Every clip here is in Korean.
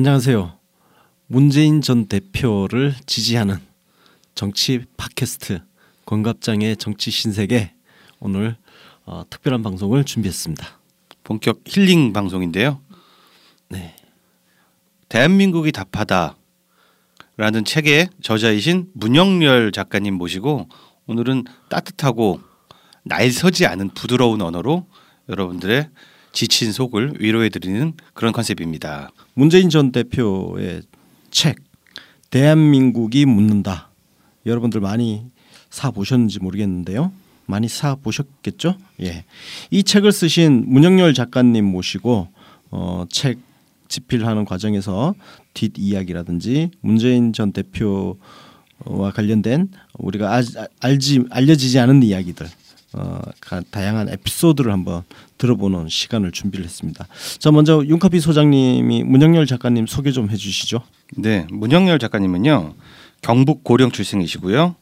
안녕하세요. 문재인 전 대표를 지지하는 정치 팟캐스트 권갑장의 정치 신세계 오늘 어, 특별한 방송을 준비했습니다. 본격 힐링 방송인데요. 네. 대한민국이 답하다라는 책의 저자이신 문영렬 작가님 모시고 오늘은 따뜻하고 날서지 않은 부드러운 언어로 여러분들의 지친 속을 위로해 드리는 그런 컨셉입니다. 문재인 전 대표의 책 대한민국이 묻는다. 여러분들 많이 사 보셨는지 모르겠는데요. 많이 사 보셨겠죠? 예. 이 책을 쓰신 문영렬 작가님 모시고 어, 책 집필하는 과정에서 뒷 이야기라든지 문재인 전 대표와 관련된 우리가 아, 알지 알려지지 않은 이야기들 어, 다양한 에피소드를 한번 들어보는 시간을 준비를 했습니다. 자 먼저 윤카피 소장님이 문영열 작가님 소개 좀 해주시죠. 네, 문영열 작가님은요 경북 고령 출생이시고요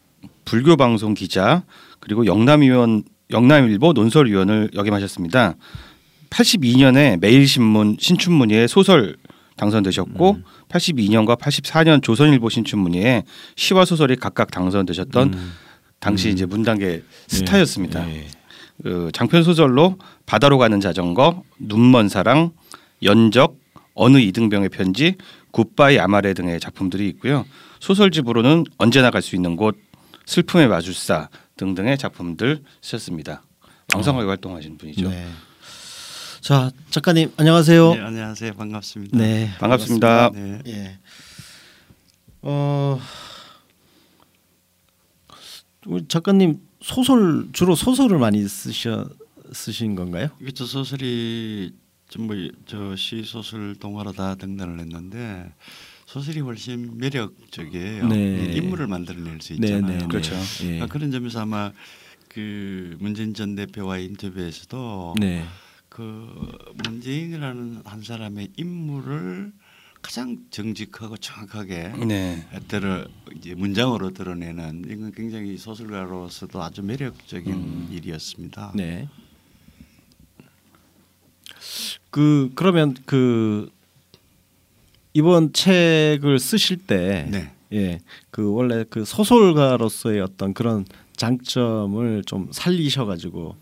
불교 방송 기자 그리고 영남위원 영남일보 논설위원을 역임하셨습니다. 82년에 매일신문 신춘문예에 소설 당선되셨고 음. 82년과 84년 조선일보 신춘문예에 시와 소설이 각각 당선되셨던 음. 당시 음. 이제 문단계 스타였습니다. 네. 네. 그 장편 소설로 바다로 가는 자전거, 눈먼 사랑, 연적, 어느 이등병의 편지, 굿바이 아마레 등의 작품들이 있고요. 소설집으로는 언제나 갈 수 있는 곳, 슬픔의 마술사 등등의 작품들 쓰셨습니다. 왕성하게 어. 활동하신 분이죠. 네. 자 작가님 안녕하세요. 네, 안녕하세요. 반갑습니다. 네, 반갑습니다. 반갑습니다. 네. 예. 어 우리 작가님 소설 주로 소설을 많이 쓰셔 쓰신 건가요? 그렇죠. 소설이 전부 저시 소설 동화로 다 등단을 했는데 소설이 훨씬 매력적이에요. 네. 인물을 만들어낼 수 있잖아요. 네, 네, 네. 그렇죠. 예. 그런 점에서 아마 그 문재인 전 대표와의 인터뷰에서도 네. 그 문재인이라는 한 사람의 인물을 가장 정직하고 정확하게 네. 들어 이제 문장으로 드러내는 이건 굉장히 소설가로서도 아주 매력적인 음. 일이었습니다. 네. 그 그러면 그 이번 책을 쓰실 때 네. 예, 그 원래 그 소설가로서의 어떤 그런 장점을 좀 살리셔 가지고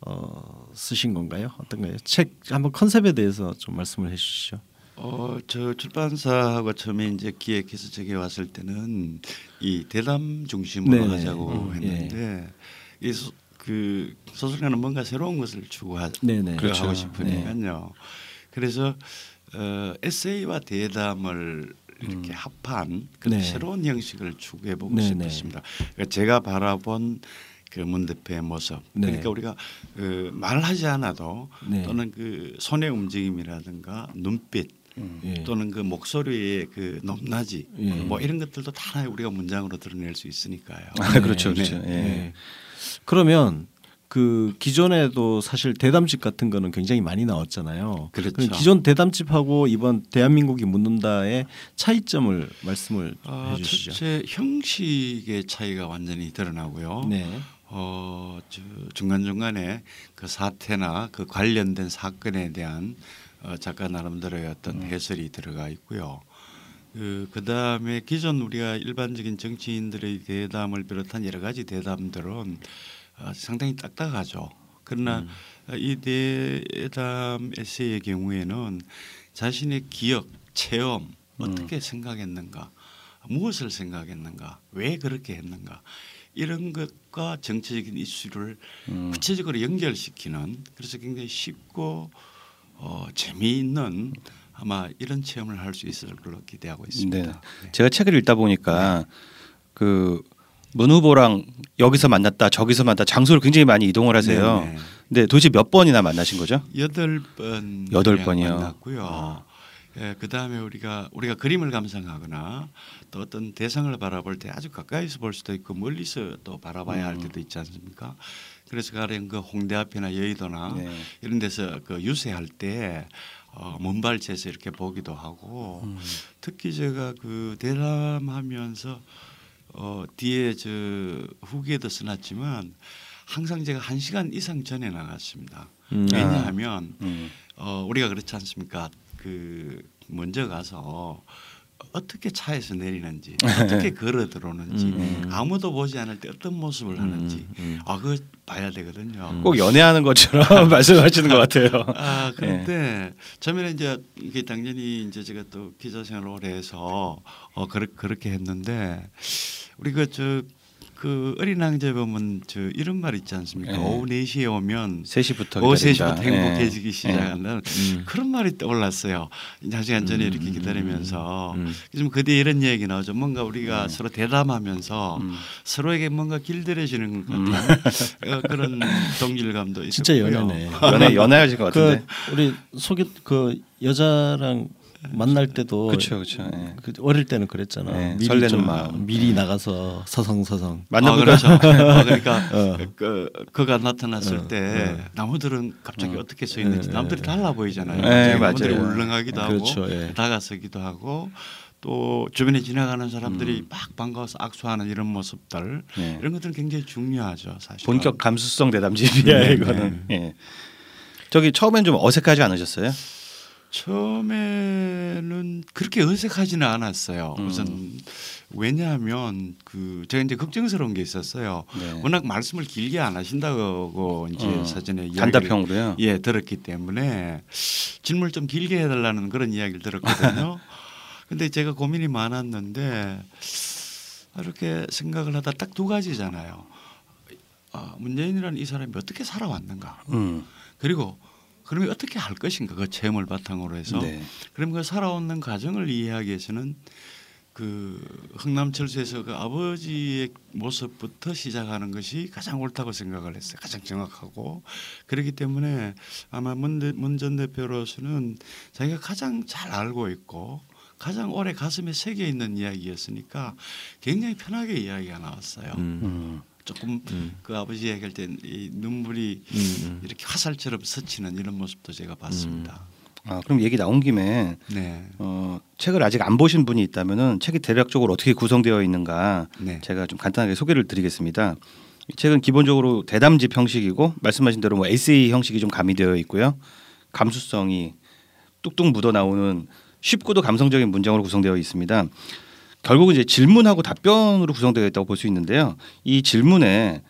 어, 쓰신 건가요? 어떤가요? 책 한번 컨셉에 대해서 좀 말씀을 해 주시죠. 어, 저 출판사하고 처음에 이제 기획해서 저기 왔을 때는 이 대담 중심으로 네네. 하자고 음, 했는데 예. 이그 소설가는 뭔가 새로운 것을 추구하 그렇죠. 하고 싶으니까요. 네. 그래서 어, 에세이와 대담을 이렇게 음. 합한 그런 네. 새로운 형식을 추구해 보고 싶었습니다. 그러니까 제가 바라본 그문 대표의 모습. 네. 그러니까 우리가 그 말하지 않아도 네. 또는 그 손의 움직임이라든가 눈빛 음. 예. 또는 그 목소리의 그 높낮이 예. 뭐 이런 것들도 다 우리가 문장으로 드러낼 수 있으니까요. 아, 그렇죠, 그렇죠. 네. 예. 그러면 그 기존에도 사실 대담집 같은 거는 굉장히 많이 나왔잖아요. 그렇죠. 기존 대담집하고 이번 대한민국이 묻는다의 차이점을 말씀을 아, 해주시죠. 첫째 형식의 차이가 완전히 드러나고요. 네. 어, 중간 중간에 그 사태나 그 관련된 사건에 대한 어, 작가 나름대로의 어떤 음. 해설이 들어가 있고요. 그 그 다음에 기존 우리가 일반적인 정치인들의 대담을 비롯한 여러 가지 대담들은 어, 상당히 딱딱하죠. 그러나 음. 이 대담 에세이의 경우에는 자신의 기억, 체험 음. 어떻게 음. 생각했는가, 무엇을 생각했는가, 왜 그렇게 했는가 이런 것과 정치적인 이슈를 음. 구체적으로 연결시키는 그래서 굉장히 쉽고 어, 재미있는 아마 이런 체험을 할 수 있을 걸로 기대하고 있습니다. 네. 네. 제가 책을 읽다 보니까 그 문 후보랑 여기서 만났다 저기서 만났다 장소를 굉장히 많이 이동을 하세요. 네네. 근데 도대체 몇 번이나 만나신 거죠? 여덟 번 여덟 번이요. 만났고요. 아. 예, 그 다음에 우리가 우리가 그림을 감상하거나 또 어떤 대상을 바라볼 때 아주 가까이서 볼 수도 있고 멀리서 또 바라봐야 할 음. 때도 있지 않습니까? 그래서 가령 그 홍대 앞이나 여의도나 네. 이런 데서 그 유세할 때 어, 먼발치에서 이렇게 보기도 하고 음. 특히 제가 그 대담하면서 어, 뒤에 저 후기에도 써놨지만 항상 제가 한 시간 이상 전에 나갔습니다. 음. 왜냐하면 음. 어, 우리가 그렇지 않습니까? 그 먼저 가서 어떻게 차에서 내리는지 어떻게 걸어 들어오는지 음, 음. 아무도 보지 않을 때 어떤 모습을 음, 하는지 음. 아 그거 봐야 되거든요. 꼭 연애하는 것처럼 말씀하시는 것 같아요. 아 그런데 처음에는 이제 이게 당연히 이제 제가 또 기자 생활을 오래 해서 어 그렇게 했는데 우리 그저 그 어린 왕자 보면 저 이런 말 있지 않습니까? 네. 오후 4시에 오면 3시부터 오후 3시부터 행복해지기 네. 시작하는 네. 그런 말이 떠올랐어요. 한 시간 전에 음. 이렇게 기다리면서 음. 좀 그때 이런 얘기 나오죠. 뭔가 우리가 음. 서로 대담하면서 음. 서로에게 뭔가 길들여지는 것 음. 같은 어, 그런 동질감도 있었고요. 진짜 연애네. 연애 연애하실 것 같은데. 그 우리 소개 그 여자랑 만날 때도 그렇죠, 그렇죠. 예. 그 어릴 때는 그랬잖아. 예, 미리 설레는 마음. 미리 예. 나가서 서성서성. 만나 아, 그렇죠. 아, 그러니까 어. 그 그가 나타났을 어, 때 어. 나무들은 갑자기 어. 떻게 서 있는지 예, 나무들이 예. 달라 보이잖아요. 예, 나무들이 울렁하기도 하고 그렇죠, 다가서기도 하고 또 주변에 지나가는 사람들이 음. 막 반가워서 악수하는 이런 모습들 이런 것들은 굉장히 중요하죠, 사실. 본격 감수성 대담집이야 네, 이거는. 네. 예. 저기 처음엔 좀 어색하지 않으셨어요? 처음에는 그렇게 어색하지는 않았어요. 음. 우선 왜냐하면 그 제가 이제 걱정스러운 게 있었어요. 네. 워낙 말씀을 길게 안 하신다고 이제 어. 사전에 단답형으로요. 예 들었기 때문에 질문을 좀 길게 해달라는 그런 이야기를 들었거든요. 근데 제가 고민이 많았는데 이렇게 생각을 하다 딱 두 가지잖아요. 아, 문재인이라는 이 사람이 어떻게 살아왔는가. 음. 그리고 그러면 어떻게 할 것인가 그 체험을 바탕으로 해서 네. 그럼 그 살아오는 과정을 이해하기 위해서는 그 흥남철수에서 그 아버지의 모습부터 시작하는 것이 가장 옳다고 생각을 했어요. 가장 정확하고 그렇기 때문에 아마 문전 대표로서는 자기가 가장 잘 알고 있고 가장 오래 가슴에 새겨 있는 이야기였으니까 굉장히 편하게 이야기가 나왔어요. 음. 음. 조금 음. 그 아버지 얘기할 때 이 눈물이 음, 음. 이렇게 화살처럼 스치는 이런 모습도 제가 봤습니다. 음. 아 그럼 얘기 나온 김에 네. 어, 책을 아직 안 보신 분이 있다면은 책이 대략적으로 어떻게 구성되어 있는가 네. 제가 좀 간단하게 소개를 드리겠습니다. 이 책은 기본적으로 대담집 형식이고 말씀하신 대로 뭐 에세이 형식이 좀 가미되어 있고요. 감수성이 뚝뚝 묻어 나오는 쉽고도 감성적인 문장으로 구성되어 있습니다. 결국은 이제 질문하고 답변으로 구성되어 있다고 볼 수 있는데요. 이 질문에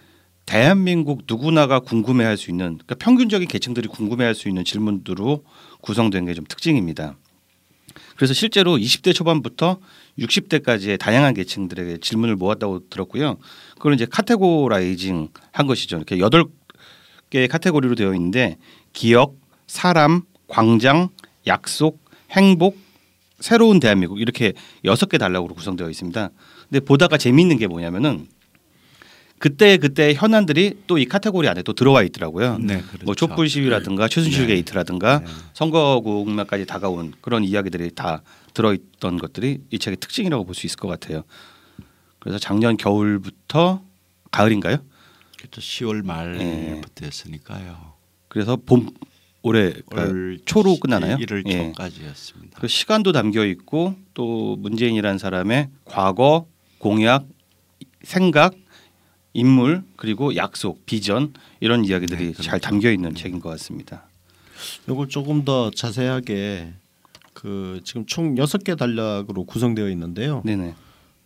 대한민국 누구나가 궁금해할 수 있는 그러니까 평균적인 계층들이 궁금해할 수 있는 질문들로 구성된 게 좀 특징입니다. 그래서 실제로 20대 초반부터 60대까지의 다양한 계층들에게 질문을 모았다고 들었고요. 그걸 이제 categorizing 한 것이죠. 이렇게 여덟 개의 카테고리로 되어 있는데 기억, 사람, 광장, 약속, 행복, 새로운 대한민국 이렇게 여섯 개 단락으로 구성되어 있습니다. 근데 보다가 재미있는 게 뭐냐면은 그때 그때 현안들이 또 이 카테고리 안에 또 들어와 있더라고요. 네, 그렇죠. 뭐 촛불 시위라든가 네. 최순실 네. 게이트라든가 네. 선거국면까지 다가온 그런 이야기들이 다 들어있던 것들이 이 책의 특징이라고 볼 수 있을 것 같아요. 그래서 작년 겨울부터 가을인가요? 그렇죠. 10월 말부터였으니까요. 그래서 봄 올해 그러니까 초로 끝나나요? 1월 예. 초까지였습니다. 그 시간도 담겨 있고 또 문재인이라는 사람의 과거, 공약, 생각, 인물 그리고 약속, 비전 이런 이야기들이 네, 잘 담겨 있는 네. 책인 것 같습니다. 이걸 조금 더 자세하게 그 지금 총 여섯 개 단락으로 구성되어 있는데요. 네네.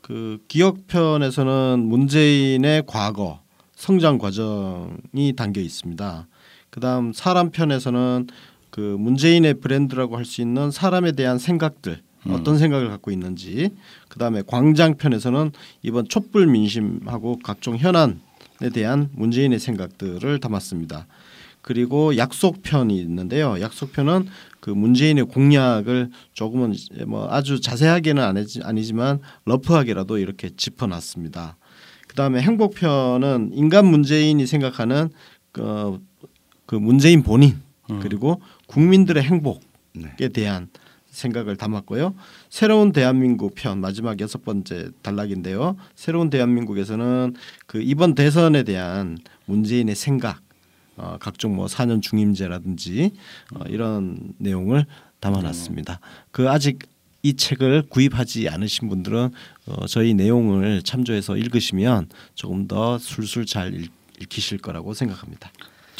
그 기억편에서는 문재인의 과거, 성장 과정이 담겨 있습니다. 그다음 사람 편에서는 그 문재인의 브랜드라고 할 수 있는 사람에 대한 생각들 음. 어떤 생각을 갖고 있는지 그다음에 광장 편에서는 이번 촛불 민심하고 각종 현안에 대한 문재인의 생각들을 담았습니다. 그리고 약속 편이 있는데요. 약속 편은 그 문재인의 공약을 조금은 뭐 아주 자세하게는 아니지만 러프하게라도 이렇게 짚어놨습니다. 그 다음에 행복 편은 인간 문재인이 생각하는 그 그 문재인 본인 음. 그리고 국민들의 행복에 네. 대한 생각을 담았고요. 새로운 대한민국 편 마지막 여섯 번째 단락인데요. 새로운 대한민국에서는 그 이번 대선에 대한 문재인의 생각, 어, 각종 뭐 사년 중임제라든지 어, 이런 내용을 담아놨습니다. 그 아직 이 책을 구입하지 않으신 분들은 어, 저희 내용을 참조해서 읽으시면 조금 더 술술 잘 읽, 읽히실 거라고 생각합니다.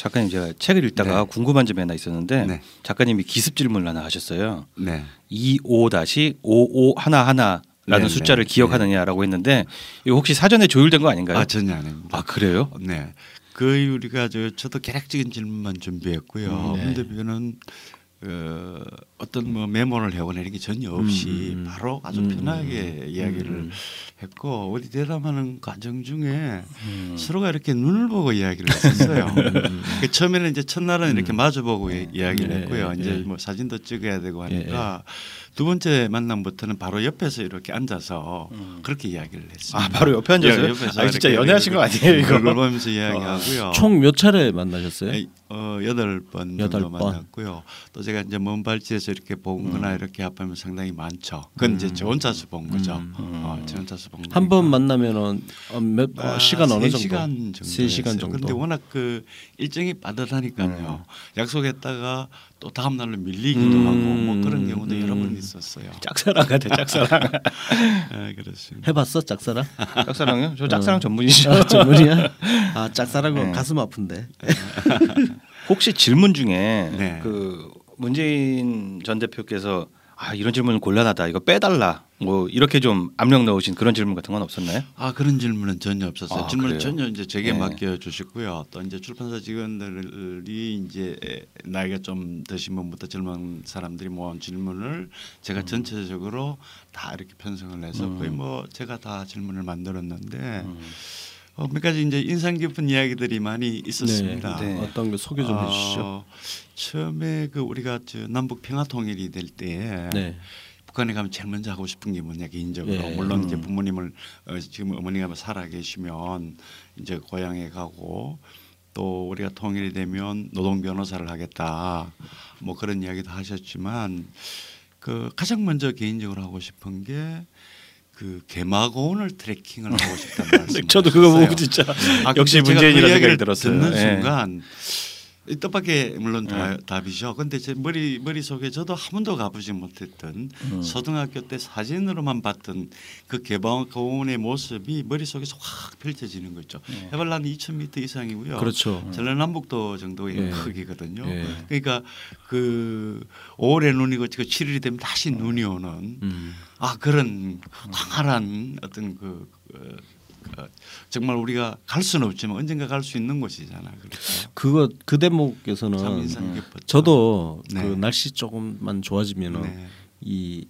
작가님 제가 책을 읽다가 네. 궁금한 점이 하나 있었는데 네. 작가님이 기습 질문을 하나 하셨어요. 네. 25 다시 55 하나 하나 라는 네, 숫자를 네. 기억하느냐라고 했는데 이거 혹시 사전에 조율된 거 아닌가요? 아 전혀 아닙니다. 아 그래요? 네. 그 우리가 저 저도 계략적인 질문만 준비했고요. 음, 네. 대표는 어, 어떤 뭐 메모를 이런 게 전혀 없이 음, 바로 아주 음, 편하게 이야기를 음. 했고 어디 대담하는 과정 중에 음. 서로가 이렇게 눈을 보고 이야기를 했었어요. 음. 그 처음에는 이제 첫날은 이렇게 마주보고 이야기를 네, 했고요. 네, 이제 네. 뭐 사진도 찍어야 되고 하니까 두 번째 만남부터는 바로 옆에서 이렇게 앉아서 음. 그렇게 이야기를 했어요. 아 바로 옆에 앉아서 예, 옆에서 아, 진짜 연애하신 거 아니에요 이거? 그걸 보면서 이야기하고요. 총 몇 차례 만나셨어요? 어 여덟 번 정도 만났고요. 또 제가 이제 먼 발치에서 이렇게 본거나 음. 이렇게 합하면 상당히 많죠. 그건 음. 이제 저 혼자서 본 거죠. 음. 어, 저 혼자서 본 거. 한 번 만나면은 어, 몇 어, 아, 시간 어느 정도? 시간 정도. 세 시간 정도. 근데 워낙 그 일정이 빠듯하니까요. 음. 약속했다가 또 다음 날로 밀리기도 음. 하고 뭐 그런 경우도 여러 번 있었어요. 짝사랑 같아 짝사랑. 네, 그렇습니다. 해봤어 짝사랑? 짝사랑요? 저 짝사랑 어. 전문이죠. 아, 전문이야? 아 짝사랑은 네. 가슴 아픈데. 혹시 질문 중에 네. 그 문재인 전 대표께서 아 이런 질문은 곤란하다 이거 빼달라 뭐 이렇게 좀 압력 넣으신 그런 질문 같은 건 없었나요? 아 그런 질문은 전혀 없었어요. 아, 질문 전혀 이제 제게 네. 맡겨 주셨고요. 또 이제 출판사 직원들이 이제 나이가 좀 드신 분부터 젊은 사람들이 모은 질문을 제가 음. 전체적으로 다 이렇게 편성을 해서 음. 거의 뭐 제가 다 질문을 만들었는데. 음. 어, 몇 가지 이제 인상 깊은 이야기들이 많이 있었습니다. 네, 네. 어떤 거 소개 좀 어, 해주시죠. 처음에 그 우리가 저 남북 평화 통일이 될 때. 네. 북한에 가면 제일 먼저 하고 싶은 게 뭐냐 개인적으로 예. 물론 음. 이제 부모님을 어, 지금 어머니가 살아 계시면 이제 고향에 가고 또 우리가 통일이 되면 노동 변호사를 하겠다 뭐 그런 이야기도 하셨지만 그 가장 먼저 개인적으로 하고 싶은 게 그 개마고원을 트레킹을 하고 싶다는 말씀. 저도 그거 보고 진짜 아, 역시 문재인이라는 그 생각이 들었어요. 듣는 예. 순간 뜻밖의 물론 다, 네. 답이죠. 근데 제 머리 머릿 속에 저도 한 번도 가보지 못했던 음. 초등학교 때 사진으로만 봤던 그 개방공원의 모습이 머릿 속에서 확 펼쳐지는 거죠. 네. 해발란 2,000m 이상이고요. 그렇죠. 전라남북도 정도의 네. 크기거든요. 네. 그러니까 그 5월에 눈이 그치고 7일이 되면 다시 눈이 오는 음. 아 그런 황활한 어떤 그, 그 어, 정말 우리가 갈 수는 없지만 언젠가 갈 수 있는 곳이잖아. 그렇죠? 그거 그 대목에서는 음. 저도 네. 그 날씨 조금만 좋아지면은 네. 이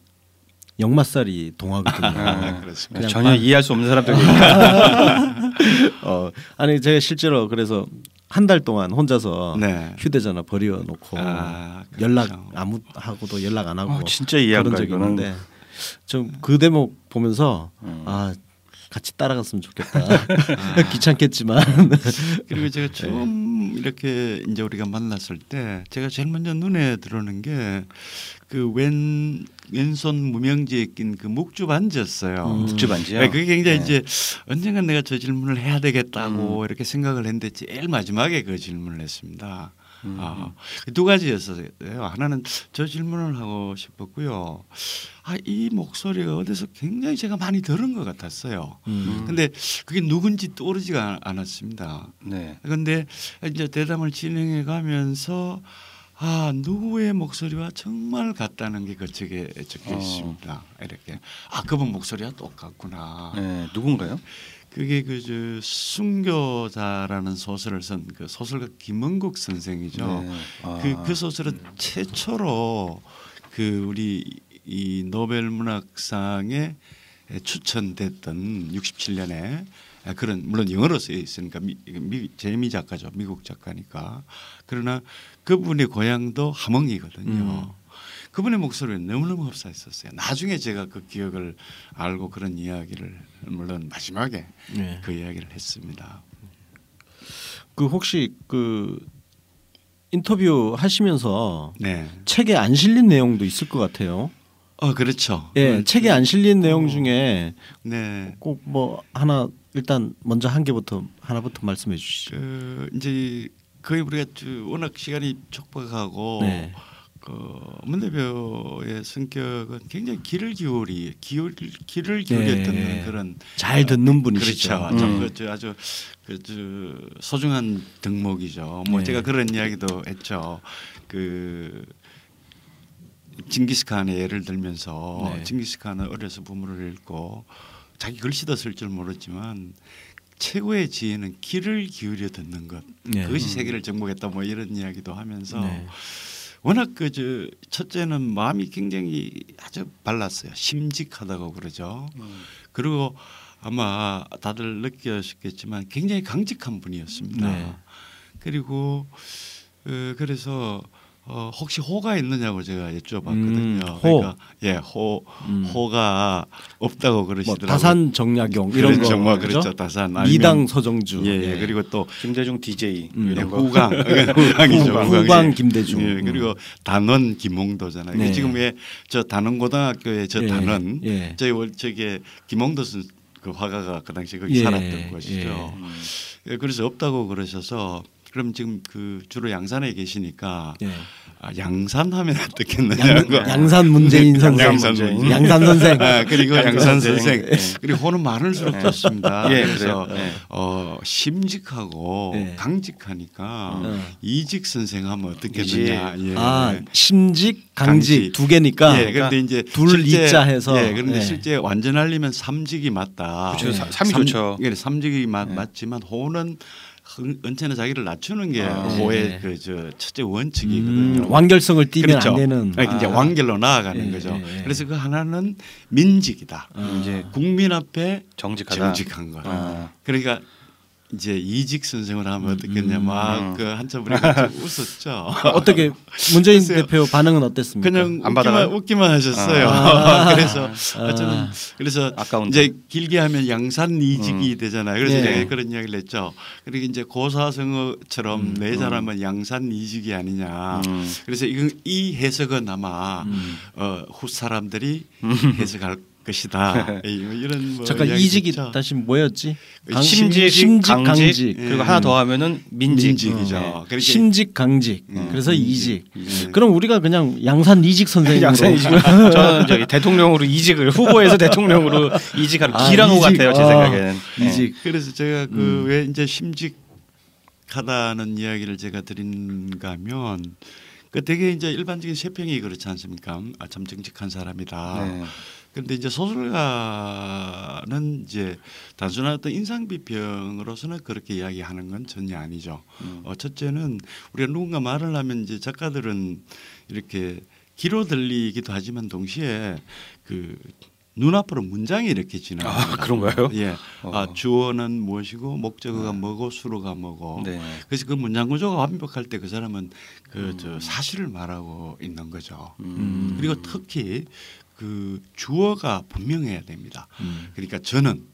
역마살이 동하거든요. 아, 전혀 반... 이해할 수 없는 사람들이 어, 아니 제가 실제로 그래서 한 달 동안 혼자서 네. 휴대전화 버려놓고 아, 그렇죠. 연락 아무 하고도 연락 안 하고 어, 진짜 이해한 적이 있는데 좀 그 대목 보면서 음. 아 같이 따라갔으면 좋겠다. 아. 귀찮겠지만. 그리고 제가 네. 처음 네. 이렇게 이제 우리가 만났을 때 제가 제일 먼저 눈에 들어오는 게 그 왼 왼손 무명지에 낀그 묵주 반지였어요. 음. 묵주 반지요. 네, 그게 굉장히 네. 이제 언젠간 내가 저 질문을 해야 되겠다고 음. 이렇게 생각을 했는데 제일 마지막에 그 질문을 했습니다. 음. 아, 두 가지였어요. 하나는 저 질문을 하고 싶었고요. 아, 이 목소리가 어디서 굉장히 제가 많이 들은 것 같았어요. 음. 근데 그게 누군지 떠오르지가 않았습니다. 네. 근데 이제 대담을 진행해 가면서 아 누구의 목소리와 정말 같다는 게 그쪽에 적혀 있습니다. 어. 이렇게 아 그분 목소리와 똑같구나. 네, 누군가요? 그게 그저 순교자라는 소설을 쓴 그 소설가 김은국 선생이죠. 네. 아. 그, 그 소설은 최초로 그 우리 이 노벨 문학상에 추천됐던 67년에 그런 물론 영어로 쓰여 있으니까 미, 미, 재미 작가죠 미국 작가니까 그러나 그분의 고향도 함흥이거든요. 음. 그분의 목소리는 너무너무 흡사했었어요. 나중에 제가 그 기억을 알고 그런 이야기를 물론 마지막에 네. 그 이야기를 했습니다. 그 혹시 그 인터뷰 하시면서 네. 책에 안 실린 내용도 있을 것 같아요. 어 그렇죠. 예, 네. 책에 안 실린 내용 중에 네. 꼭 뭐 하나 일단 먼저 한 개부터 하나부터 말씀해 주시죠. 그 이제 거의 우리가 워낙 시간이 촉박하고 네. 그문 대표의 성격은 굉장히 귀를 기울이 기울 귀를 기울여 네. 듣는 그런 잘 듣는 분이시죠. 그렇죠. 음. 그, 아주 그 소중한 덕목이죠. 뭐 네. 제가 그런 이야기도 했죠. 그 징기스칸의 예를 들면서 네. 징기스칸은 어려서 부모를 잃고 자기 글씨도 쓸 줄 모르지만 최고의 지혜는 귀를 기울여 듣는 것 네. 그것이 세계를 정복했다 뭐 이런 이야기도 하면서 네. 워낙 그저 첫째는 마음이 굉장히 아주 발랐어요 심직하다고 그러죠 음. 그리고 아마 다들 느끼셨겠지만 굉장히 강직한 분이었습니다 네. 그리고 어, 그래서 어, 혹시 호가 있느냐고 제가 여쭤봤거든요. 음, 호. 그러니까 예, 호 음. 호가 없다고 그러시더라고요. 뭐 다산 정약용 이런 그렇죠, 거 뭐, 그렇죠. 다산 미당 서정주. 예, 예, 그리고 또 김대중 DJ 음. 예, 후강 후강이죠. 후강, 후강 김대중. 예, 그리고 단원 김홍도잖아요. 네. 지금 왜저 단원 고등학교에 저 예, 단원 예. 저희 월 저게 김홍도 그 화가가 그 당시 거기 예, 살았던 곳이죠. 예. 그래서 없다고 그러셔서 그럼 지금 그 주로 양산에 계시니까 네. 아, 양산하면 어떻겠느냐고 양, 산 문재인 선생, 양산, 문재인. 양산 선생, 아, 그리고 양산 선생, 네. 그리고 호는 많을수록 네. 좋습니다. 네. 그래서 네. 어, 심직하고 네. 강직하니까 음. 이직 선생 하면 어떻겠느냐. 예. 아 심직, 강직, 강직, 두 개니까. 예, 그런데 이제 둘 이자 해서. 예, 그런데 실제 완전하려면 삼직이 맞다. 그렇죠. 삼이 좋죠. 예, 삼직이 맞, 맞지만 호는 언제나 자기를 낮추는 게 아, 호의 네. 그저 첫째 원칙이거든요. 음, 완결성을 띠면 그렇죠. 안 되는. 아. 이제 완결로 나아가는 네, 거죠. 네, 그래서 그 하나는 민직이다. 아. 이제 국민 앞에 정직하다. 정직한 거. 아. 그러니까 이제 이직 선생을 하면 어떻겠냐 음. 막그 한참 우리가 웃었죠. 어떻게 문재인 대표 반응은 어땠습니까? 그냥 안 웃기만, 웃기만 하셨어요. 아. 그래서 아. 저는 그래서 아까운데. 이제 길게 하면 양산 이직이 음. 되잖아요. 그래서 네. 제가 그런 이야기를 했죠. 그리고 이제 고사성어처럼 음. 내 사람은 양산 이직이 아니냐. 음. 그래서 이건 이 해석은 아마 음. 어, 후 사람들이 해석할 것이다. 이런 뭐 잠깐 이직이 있죠. 다시 뭐였지? 강, 심직, 심직, 강직, 강직. 그리고 예. 하나 더 하면은 민직. 민직이죠. 어. 심직, 강직. 음. 그래서 이직. 이직. 그럼 우리가 그냥 양산 이직 선생님으로 양산 이직. 저는 저기 대통령으로 이직을 후보에서 대통령으로 이직하는 아, 기랑호 이직. 같아요 제 아, 생각에는. 이직. 네. 그래서 제가 그왜 음. 이제 심직하다는 이야기를 제가 드린가면 그 되게 이제 일반적인 세평이 그렇지 않습니까? 아, 참 정직한 사람이다. 네. 그런데 이제 소설가는 이제 단순한 어떤 인상 비평으로서는 그렇게 이야기하는 건 전혀 아니죠. 음. 어, 첫째는 우리가 누군가 말을 하면 이제 작가들은 이렇게 기로 들리기도 하지만 동시에 그 눈앞으로 문장이 이렇게 지나가. 아, 그런가요? 예. 어. 아, 주어는 무엇이고 목적어가 네. 뭐고 수로가 뭐고. 네. 그래서 그 문장 구조가 완벽할 때 그 사람은 그저 음. 사실을 말하고 있는 거죠. 음. 그리고 특히 그 주어가 분명해야 됩니다. 음. 그러니까 저는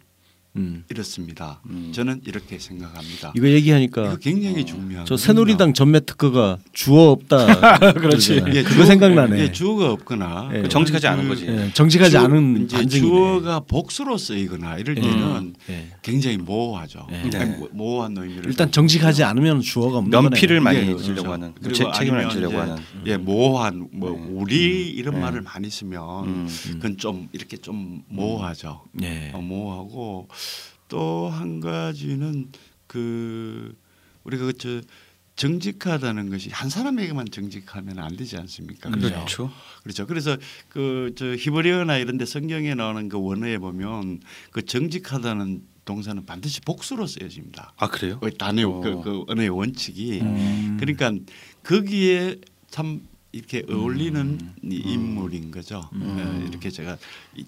음. 이렇습니다. 음. 저는 이렇게 생각합니다. 이거 얘기하니까 이거 굉장히 어. 중요한. 저 새누리당 전매 특허가 주어 없다. 그렇지. 예, 그거 생각나네. 예, 주어가 없거나 예. 정직하지 그, 않은 거지. 예, 정직하지 주, 않은 이제 주어가 복수로 쓰이거나 이럴 예. 때는 예. 굉장히 모호하죠. 예. 네. 모호한 의미를. 일단 정직하지 않으면 주어가 없는 면피를 많이 예, 주려고 하는. 그리고 책임을 안 지려고 하는. 예, 모호한 뭐 우리 이런 말을 많이 쓰면 음. 그건 좀 이렇게 좀 모호하죠. 예. 어, 모호하고. 또 한 가지는 그 우리가 그저 정직하다는 것이 한 사람에게만 정직하면 안 되지 않습니까? 그렇죠. 그렇죠. 그래서 그 저 히브리어나 이런 데 성경에 나오는 그 원어에 보면 그 정직하다는 동사는 반드시 복수로 쓰여집니다. 아 그래요? 그 단어 어. 그, 그 언어의 원칙이 음. 그러니까 거기에 참 이렇게 어울리는 음. 인물인 거죠. 음. 네, 이렇게 제가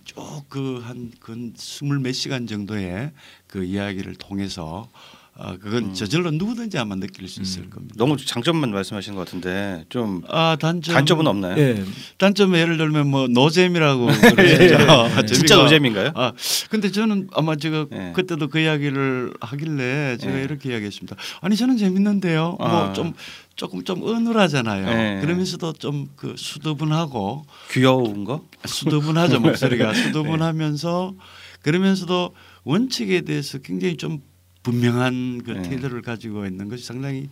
쭉 그한그 스물 몇 시간 정도의 그 이야기를 통해서 어, 그건 음. 저절로 누구든지 아마 느낄 수 있을 음. 겁니다. 너무 장점만 말씀하신 것 같은데 좀 아, 단점, 단점은 없나요? 예. 단점 예를 들면 뭐 노잼이라고 그러죠. 예. 진짜 노잼인가요? 아 근데 저는 아마 제가 예. 그때도 그 이야기를 하길래 제가 예. 이렇게 이야기했습니다. 아니 저는 재밌는데요. 뭐 아. 뭐좀 조금 좀 어눌하잖아요. 네. 그러면서도 좀 그 수두분하고 귀여운 거? 수두분하죠 목소리가 수두분하면서 그러면서도 원칙에 대해서 굉장히 좀 분명한 그 네. 태도를 가지고 있는 것이 상당히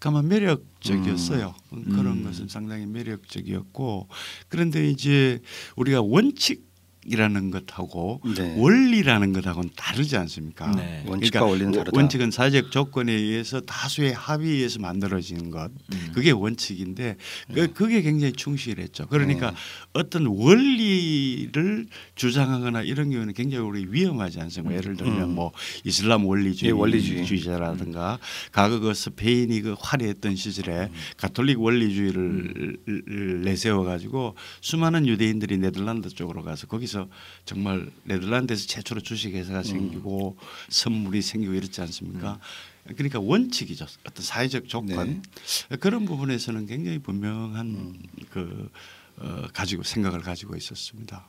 가만 매력적이었어요. 음. 그런 음. 것은 상당히 매력적이었고 그런데 이제 우리가 원칙 이라는 것하고 네. 원리라는 것하고는 다르지 않습니까? 네. 원칙과 그러니까 원리는 다르다. 원칙은 사회적 조건에 의해서 다수의 합의에 의해서 만들어지는 것, 음. 그게 원칙인데 그, 네. 그게 굉장히 충실했죠. 그러니까 네. 어떤 원리를 주장하거나 이런 경우는 굉장히 우리 위험하지 않습니까? 음. 예를 들면 음. 뭐 이슬람 원리주의, 예, 원리주의자라든가 과거 그 스페인이 그 화려했던 시절에 음. 가톨릭 원리주의를 음. 내세워 가지고 수많은 유대인들이 네덜란드 쪽으로 가서 거기서 그래서 정말 네덜란드에서 최초로 주식회사가 음. 생기고 선물이 생기고 이렇지 않습니까? 음. 그러니까 원칙이죠. 어떤 사회적 조건 네. 그런 부분에서는 굉장히 분명한 음. 그 어, 가지고 생각을 가지고 있었습니다.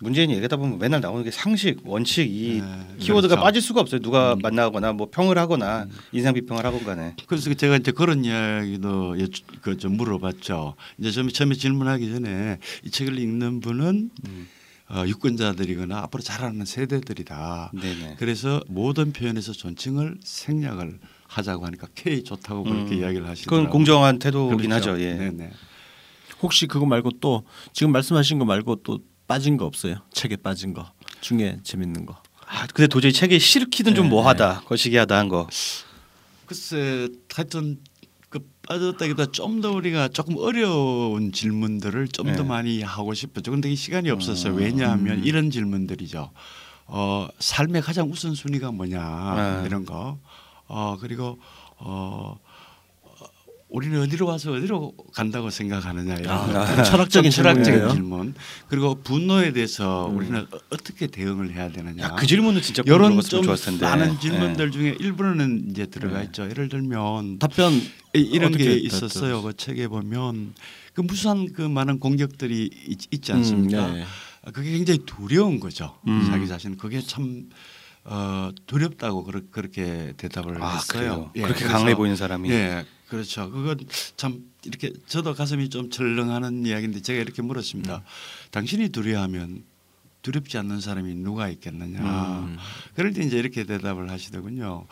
문재인이 얘기하다 보면 맨날 나오는 게 상식, 원칙 이 네, 키워드가 그렇죠. 빠질 수가 없어요. 누가 음. 만나거나 뭐 평을 하거나 음. 인상 비평을 하건 간에. 그래서 제가 이제 그런 이야기도 그좀 물어봤죠. 이제 처음에 질문하기 전에 이 책을 읽는 분은 음. 어, 유권자들이거나 앞으로 자라는 세대들이다. 네네. 그래서 모든 표현에서 존칭을 생략을 하자고 하니까 K 좋다고 그렇게 음. 이야기를 하시더라고요. 그건 공정한 태도긴 그렇죠. 하죠. 예. 네네. 혹시 그거 말고 또 지금 말씀하신 거 말고 또 빠진 거 없어요? 책에 빠진 거 중에 재밌는 거. 아, 근데 도저히 책에 실기는 좀 뭐하다, 거시기하다 한 거. 글쎄, 하여튼 그 빠졌다기보다 좀 더 우리가 조금 어려운 질문들을 좀더 네. 많이 하고 싶었죠. 근데 시간이 없었어요. 음. 왜냐하면 음. 이런 질문들이죠. 어, 삶의 가장 우선순위가 뭐냐 네. 이런 거. 어, 그리고 어, 우리는 어디로 와서 어디로 간다고 생각하느냐 이런 아, 철학적인, 철학적인 질문 그리고 분노에 대해서 음. 우리는 어떻게 대응을 해야 되느냐 야, 그 질문은 진짜 이런 좀 많은 질문들 네. 중에 일부는 이제 들어가 네. 있죠 예를 들면 답변 이런 게 있었어요 그 책에 보면 그 무수한 그 많은 공격들이 있, 지 않습니까 음, 네. 그게 굉장히 두려운 거죠 음. 자기 자신은 그게 참 어, 두렵다고 그렇게 대답을 아, 했어요. 예, 그렇게 강해 보이는 사람이. 예, 그렇죠. 그건 참 이렇게 저도 가슴이 좀 철렁하는 이야기인데 제가 이렇게 물었습니다. 음. 당신이 두려워하면 두렵지 않는 사람이 누가 있겠느냐. 음. 그럴 때 이제 이렇게 대답을 하시더군요.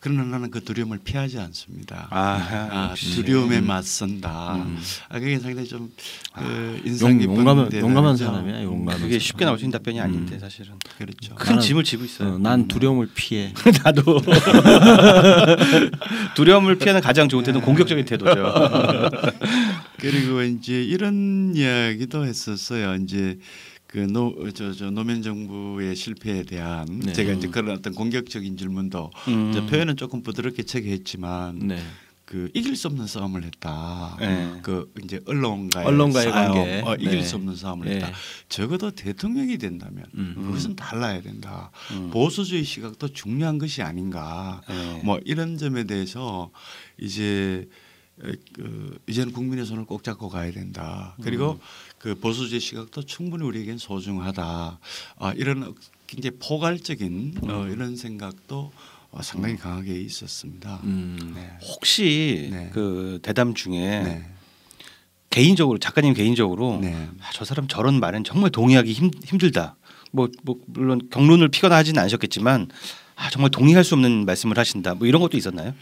그러나 나는 그 두려움을 피하지 않습니다. 아, 아 두려움에 맞선다. 음. 아 그게 상당히 좀 아, 그 인상 깊은 용감한, 용감한 사람이야. 용감한 그게 쉽게 나올 수 있는 답변이 아닌데 음. 사실은. 그렇죠. 큰 나는, 짐을 지고 있어요. 어, 난 두려움을 피해. 나도 두려움을 피하는 가장 좋은 태도는 공격적인 태도죠. 그리고 이제 이런 이야기도 했었어요. 이제 그노저 저 노무현 정부의 실패에 대한 네. 제가 이제 그런 어떤 공격적인 질문도 음. 이제 표현은 조금 부드럽게 책에 했지만 네. 그 이길 수 없는 싸움을 했다. 네. 그 이제 언론과의, 언론과의 싸움, 관계 어, 이길 네. 수 없는 싸움을 네. 했다. 적어도 대통령이 된다면 음. 그것은 달라야 된다. 음. 보수주의 시각도 중요한 것이 아닌가. 네. 뭐 이런 점에 대해서 이제 그 이제는 국민의 손을 꼭 잡고 가야 된다. 그리고 음. 그 보수주의 시각도 충분히 우리에겐 소중하다. 아, 이런 굉장히 포괄적인 어, 음. 어, 이런 생각도 어, 상당히 음. 강하게 있었습니다. 음. 네. 혹시 네. 그 대담 중에 네. 개인적으로 작가님 개인적으로 네. 아, 저 사람 저런 말은 정말 동의하기 힘, 힘들다. 뭐, 뭐 물론 경론을 피거나 하지는 않으셨겠지만 아, 정말 동의할 수 없는 말씀을 하신다. 뭐 이런 것도 있었나요?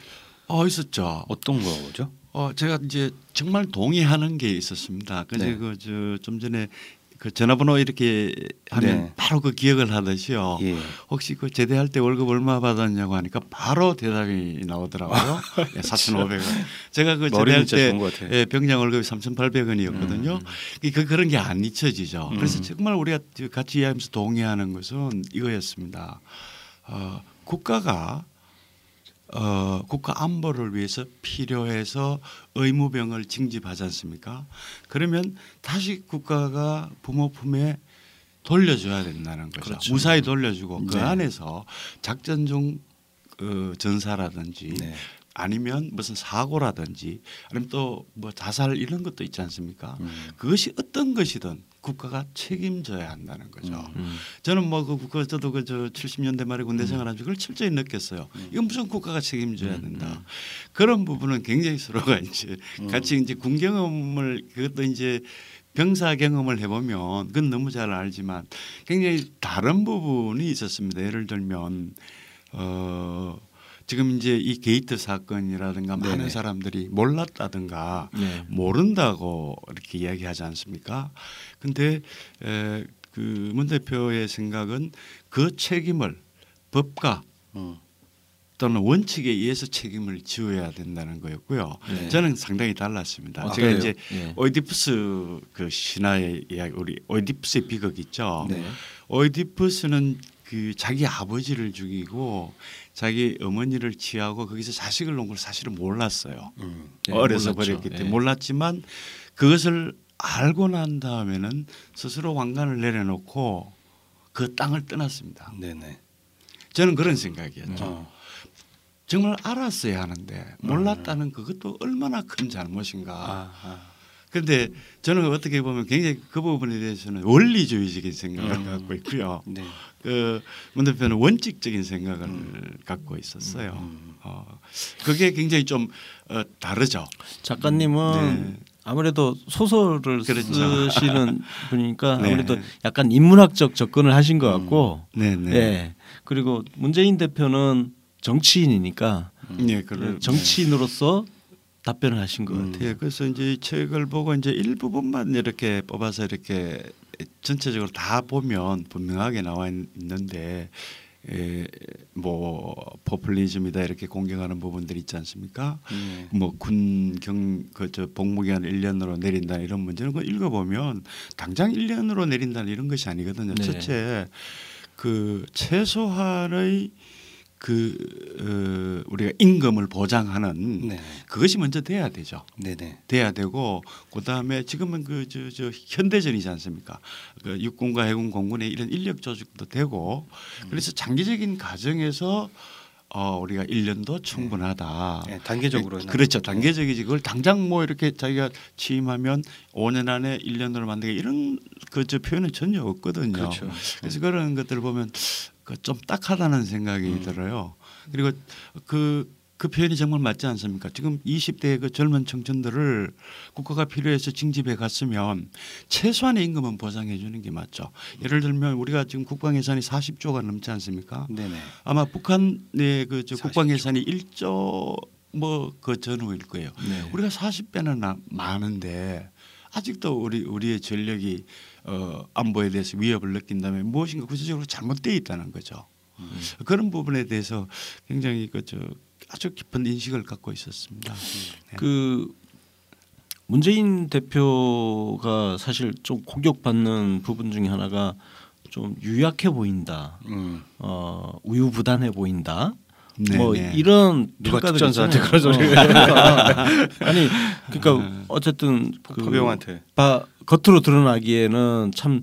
어 있었죠. 어떤 거죠? 어 제가 이제 정말 동의하는 게 있었습니다. 그래서 네. 그저 좀 전에 그 전화번호 이렇게 하면 네. 바로 그 기억을 하듯이요. 예. 혹시 그 제대할 때 월급 얼마 받았냐고 하니까 바로 대답이 나오더라고요. 예, 4,500원. 제가 그 제대할 때 예, 병장 월급이 3,800원이었거든요. 음. 그 그런 게 안 잊혀지죠. 음. 그래서 정말 우리가 같이 이해하면서 동의하는 것은 이거였습니다. 어, 국가가 어, 국가 안보를 위해서 필요해서 의무병을 징집하지 않습니까? 그러면 다시 국가가 부모 품에 돌려줘야 된다는 거죠. 그렇죠. 무사히 돌려주고 그 네. 그 안에서 작전 중 어, 전사라든지 네. 아니면 무슨 사고라든지 아니면 또 뭐 자살 이런 것도 있지 않습니까? 음. 그것이 어떤 것이든 국가가 책임져야 한다는 거죠. 음. 음. 저는 뭐그 그, 저도 그 저 70년대 말에 군대 음. 생활하면서 그걸 철저히 느꼈어요. 음. 이건 무슨 국가가 책임져야 된다. 그런 부분은 굉장히 서로가 이제 같이 이제 군 경험을 그것도 이제 병사 경험을 해보면 그건 너무 잘 알지만 굉장히 다른 부분이 있었습니다. 예를 들면 어 지금 이제 이 게이트 사건이라든가 네네. 많은 사람들이 몰랐다든가 네. 모른다고 이렇게 이야기하지 않습니까? 근데 에, 그문 대표의 생각은 그 책임을 법과 어. 또는 원칙에 의해서 책임을 지어야 된다는 거였고요. 네. 저는 상당히 달랐습니다. 아, 제가 그래요? 이제 네. 오이디푸스 그 신화의 이야기 우리 오이디푸스의 비극 있죠. 네. 오이디푸스는 그 자기 아버지를 죽이고 자기 어머니를 취하고 거기서 자식을 놓은 걸 사실은 몰랐어요. 음. 네, 어려서 몰랐죠. 버렸기 때문에 네. 몰랐지만 그것을 알고 난 다음에는 스스로 왕관을 내려놓고 그 땅을 떠났습니다. 네네. 저는 그런 생각이었죠. 어. 정말 알았어야 하는데 몰랐다는 그것도 얼마나 큰 잘못인가. 아, 아. 그런데 저는 어떻게 보면 굉장히 그 부분에 대해서는 원리주의적인 생각을 음. 갖고 있고요. 네. 그문 대표는 원칙적인 생각을 음. 갖고 있었어요. 음. 어, 그게 굉장히 좀 어, 다르죠. 작가님은 네. 아무래도 소설을 그렇죠. 쓰시는 분이니까 네. 아무래도 약간 인문학적 접근을 하신 것 같고, 음. 네, 네. 네. 그리고 문재인 대표는 정치인이니까 네, 정치인으로서 답변을 하신 것 음. 같아요. 네, 그래서 이제 이 책을 보고 이제 일부분만 이렇게 뽑아서 이렇게 전체적으로 다 보면 분명하게 나와 있는데 에, 뭐 포퓰리즘이다 이렇게 공격하는 부분들이 있지 않습니까? 음. 뭐군 경 그 저 복무기한 1년으로 내린다 이런 문제는 그 읽어 보면 당장 1년으로 내린다는 이런 것이 아니거든요. 네. 첫째 그 최소한의 그 어, 우리가 임금을 보장하는 네. 그것이 먼저 돼야 되죠. 네네. 돼야 되고 그다음에 지금은 그 저 저 현대전이지 않습니까? 그 육군과 해군 공군의 이런 인력 조직도 되고 음. 그래서 장기적인 과정에서 어 우리가 1년도 충분하다. 네. 네, 단계적으로 그렇죠. 단계적이지. 그걸 당장 뭐 이렇게 자기가 취임하면 5년 안에 1년으로 만들게 이런 그 저 표현은 전혀 없거든요. 그렇죠. 그래서 그런 것들을 보면 그 좀 딱하다는 생각이 음. 들어요. 그리고 그, 그 표현이 정말 맞지 않습니까? 지금 20대 그 젊은 청춘들을 국가가 필요해서 징집해 갔으면 최소한의 임금은 보장해 주는 게 맞죠. 예를 들면 우리가 지금 국방 예산이 40조가 넘지 않습니까? 네네. 아마 북한의 그 국방 예산이 1조 뭐 그 전후일 거예요. 네. 우리가 40배나 많은데 아직도 우리 우리의 전력이 어, 안보에 대해서 위협을 느낀다면 무엇인가 구체적으로 잘못되어 있다는 거죠. 음. 그런 부분에 대해서 굉장히 그저 아주 깊은 인식을 갖고 있었습니다. 네. 그 문재인 대표가 사실 좀 공격받는 부분 중에 하나가 좀 유약해 보인다, 음. 어, 우유부단해 보인다. 네, 뭐 네. 이런 누가 전사한테 그런 소리 어, 아니 그러니까 네. 어쨌든 그 포병한테 겉으로 드러나기에는 참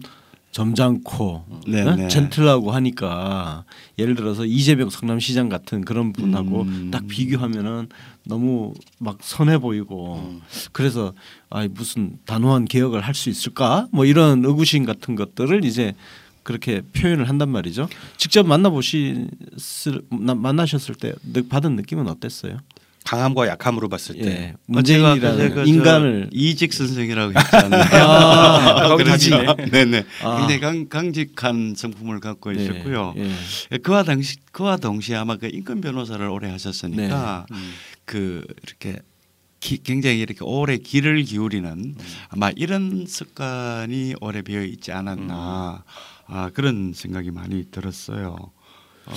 점잖고 네, 네? 네. 젠틀하고 하니까 예를 들어서 이재명 성남시장 같은 그런 분하고 음. 딱 비교하면은 너무 막 선해 보이고 음. 그래서 아 무슨 단호한 개혁을 할 수 있을까 뭐 이런 의구심 같은 것들을 이제 그렇게 표현을 한단 말이죠. 직접 만나보시 만나셨을 때 받은 느낌은 어땠어요? 강함과 약함으로 봤을 때 예, 문재인이라는 그 인간을 이직 선생이라고 했잖아요. 아, 그렇죠. 네네. 아. 굉장히 강, 강직한 성품을 갖고 네, 있었고요. 예, 예. 그와 당시 그와 동시에 아마 그 인권 변호사를 오래 하셨으니까 네. 음. 그 이렇게 기, 굉장히 이렇게 오래 귀를 기울이는 음. 아마 이런 습관이 오래 배어 있지 않았나. 음. 아 그런 생각이 많이 들었어요. 어.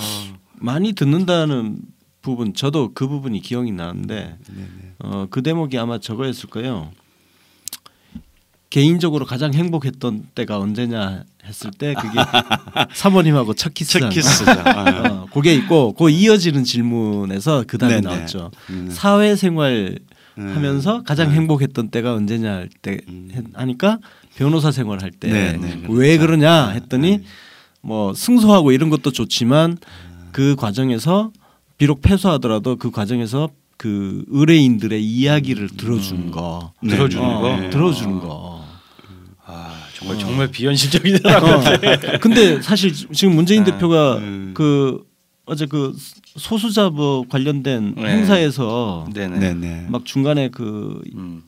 많이 듣는다는 부분 저도 그 부분이 기억이 나는데 어, 그 대목이 아마 저거였을 거예요. 개인적으로 가장 행복했던 때가 언제냐 했을 때 그게 사모님하고 첫 키스 첫 키스죠. 어, 그게 있고 그 이어지는 질문에서 그 다음에 나왔죠. 음. 사회생활 음. 하면서 가장 음. 행복했던 때가 언제냐 할때 음. 하니까 변호사 생활할 때왜 네, 네, 그렇죠. 그러냐 했더니 네. 뭐 승소하고 이런 것도 좋지만 그 과정에서 비록 패소하더라도 그 과정에서 그 의뢰인들의 이야기를 들어주는 음. 거, 네. 들어주는 어, 거, 네. 들어주는 거. 아 정말 어. 정말 비현실적이더라고요. 어. 근데 사실 지금 문재인 아, 대표가 음. 그 어제 그 소수자 뭐 관련된 네. 행사에서 네네. 막 중간에 그 음.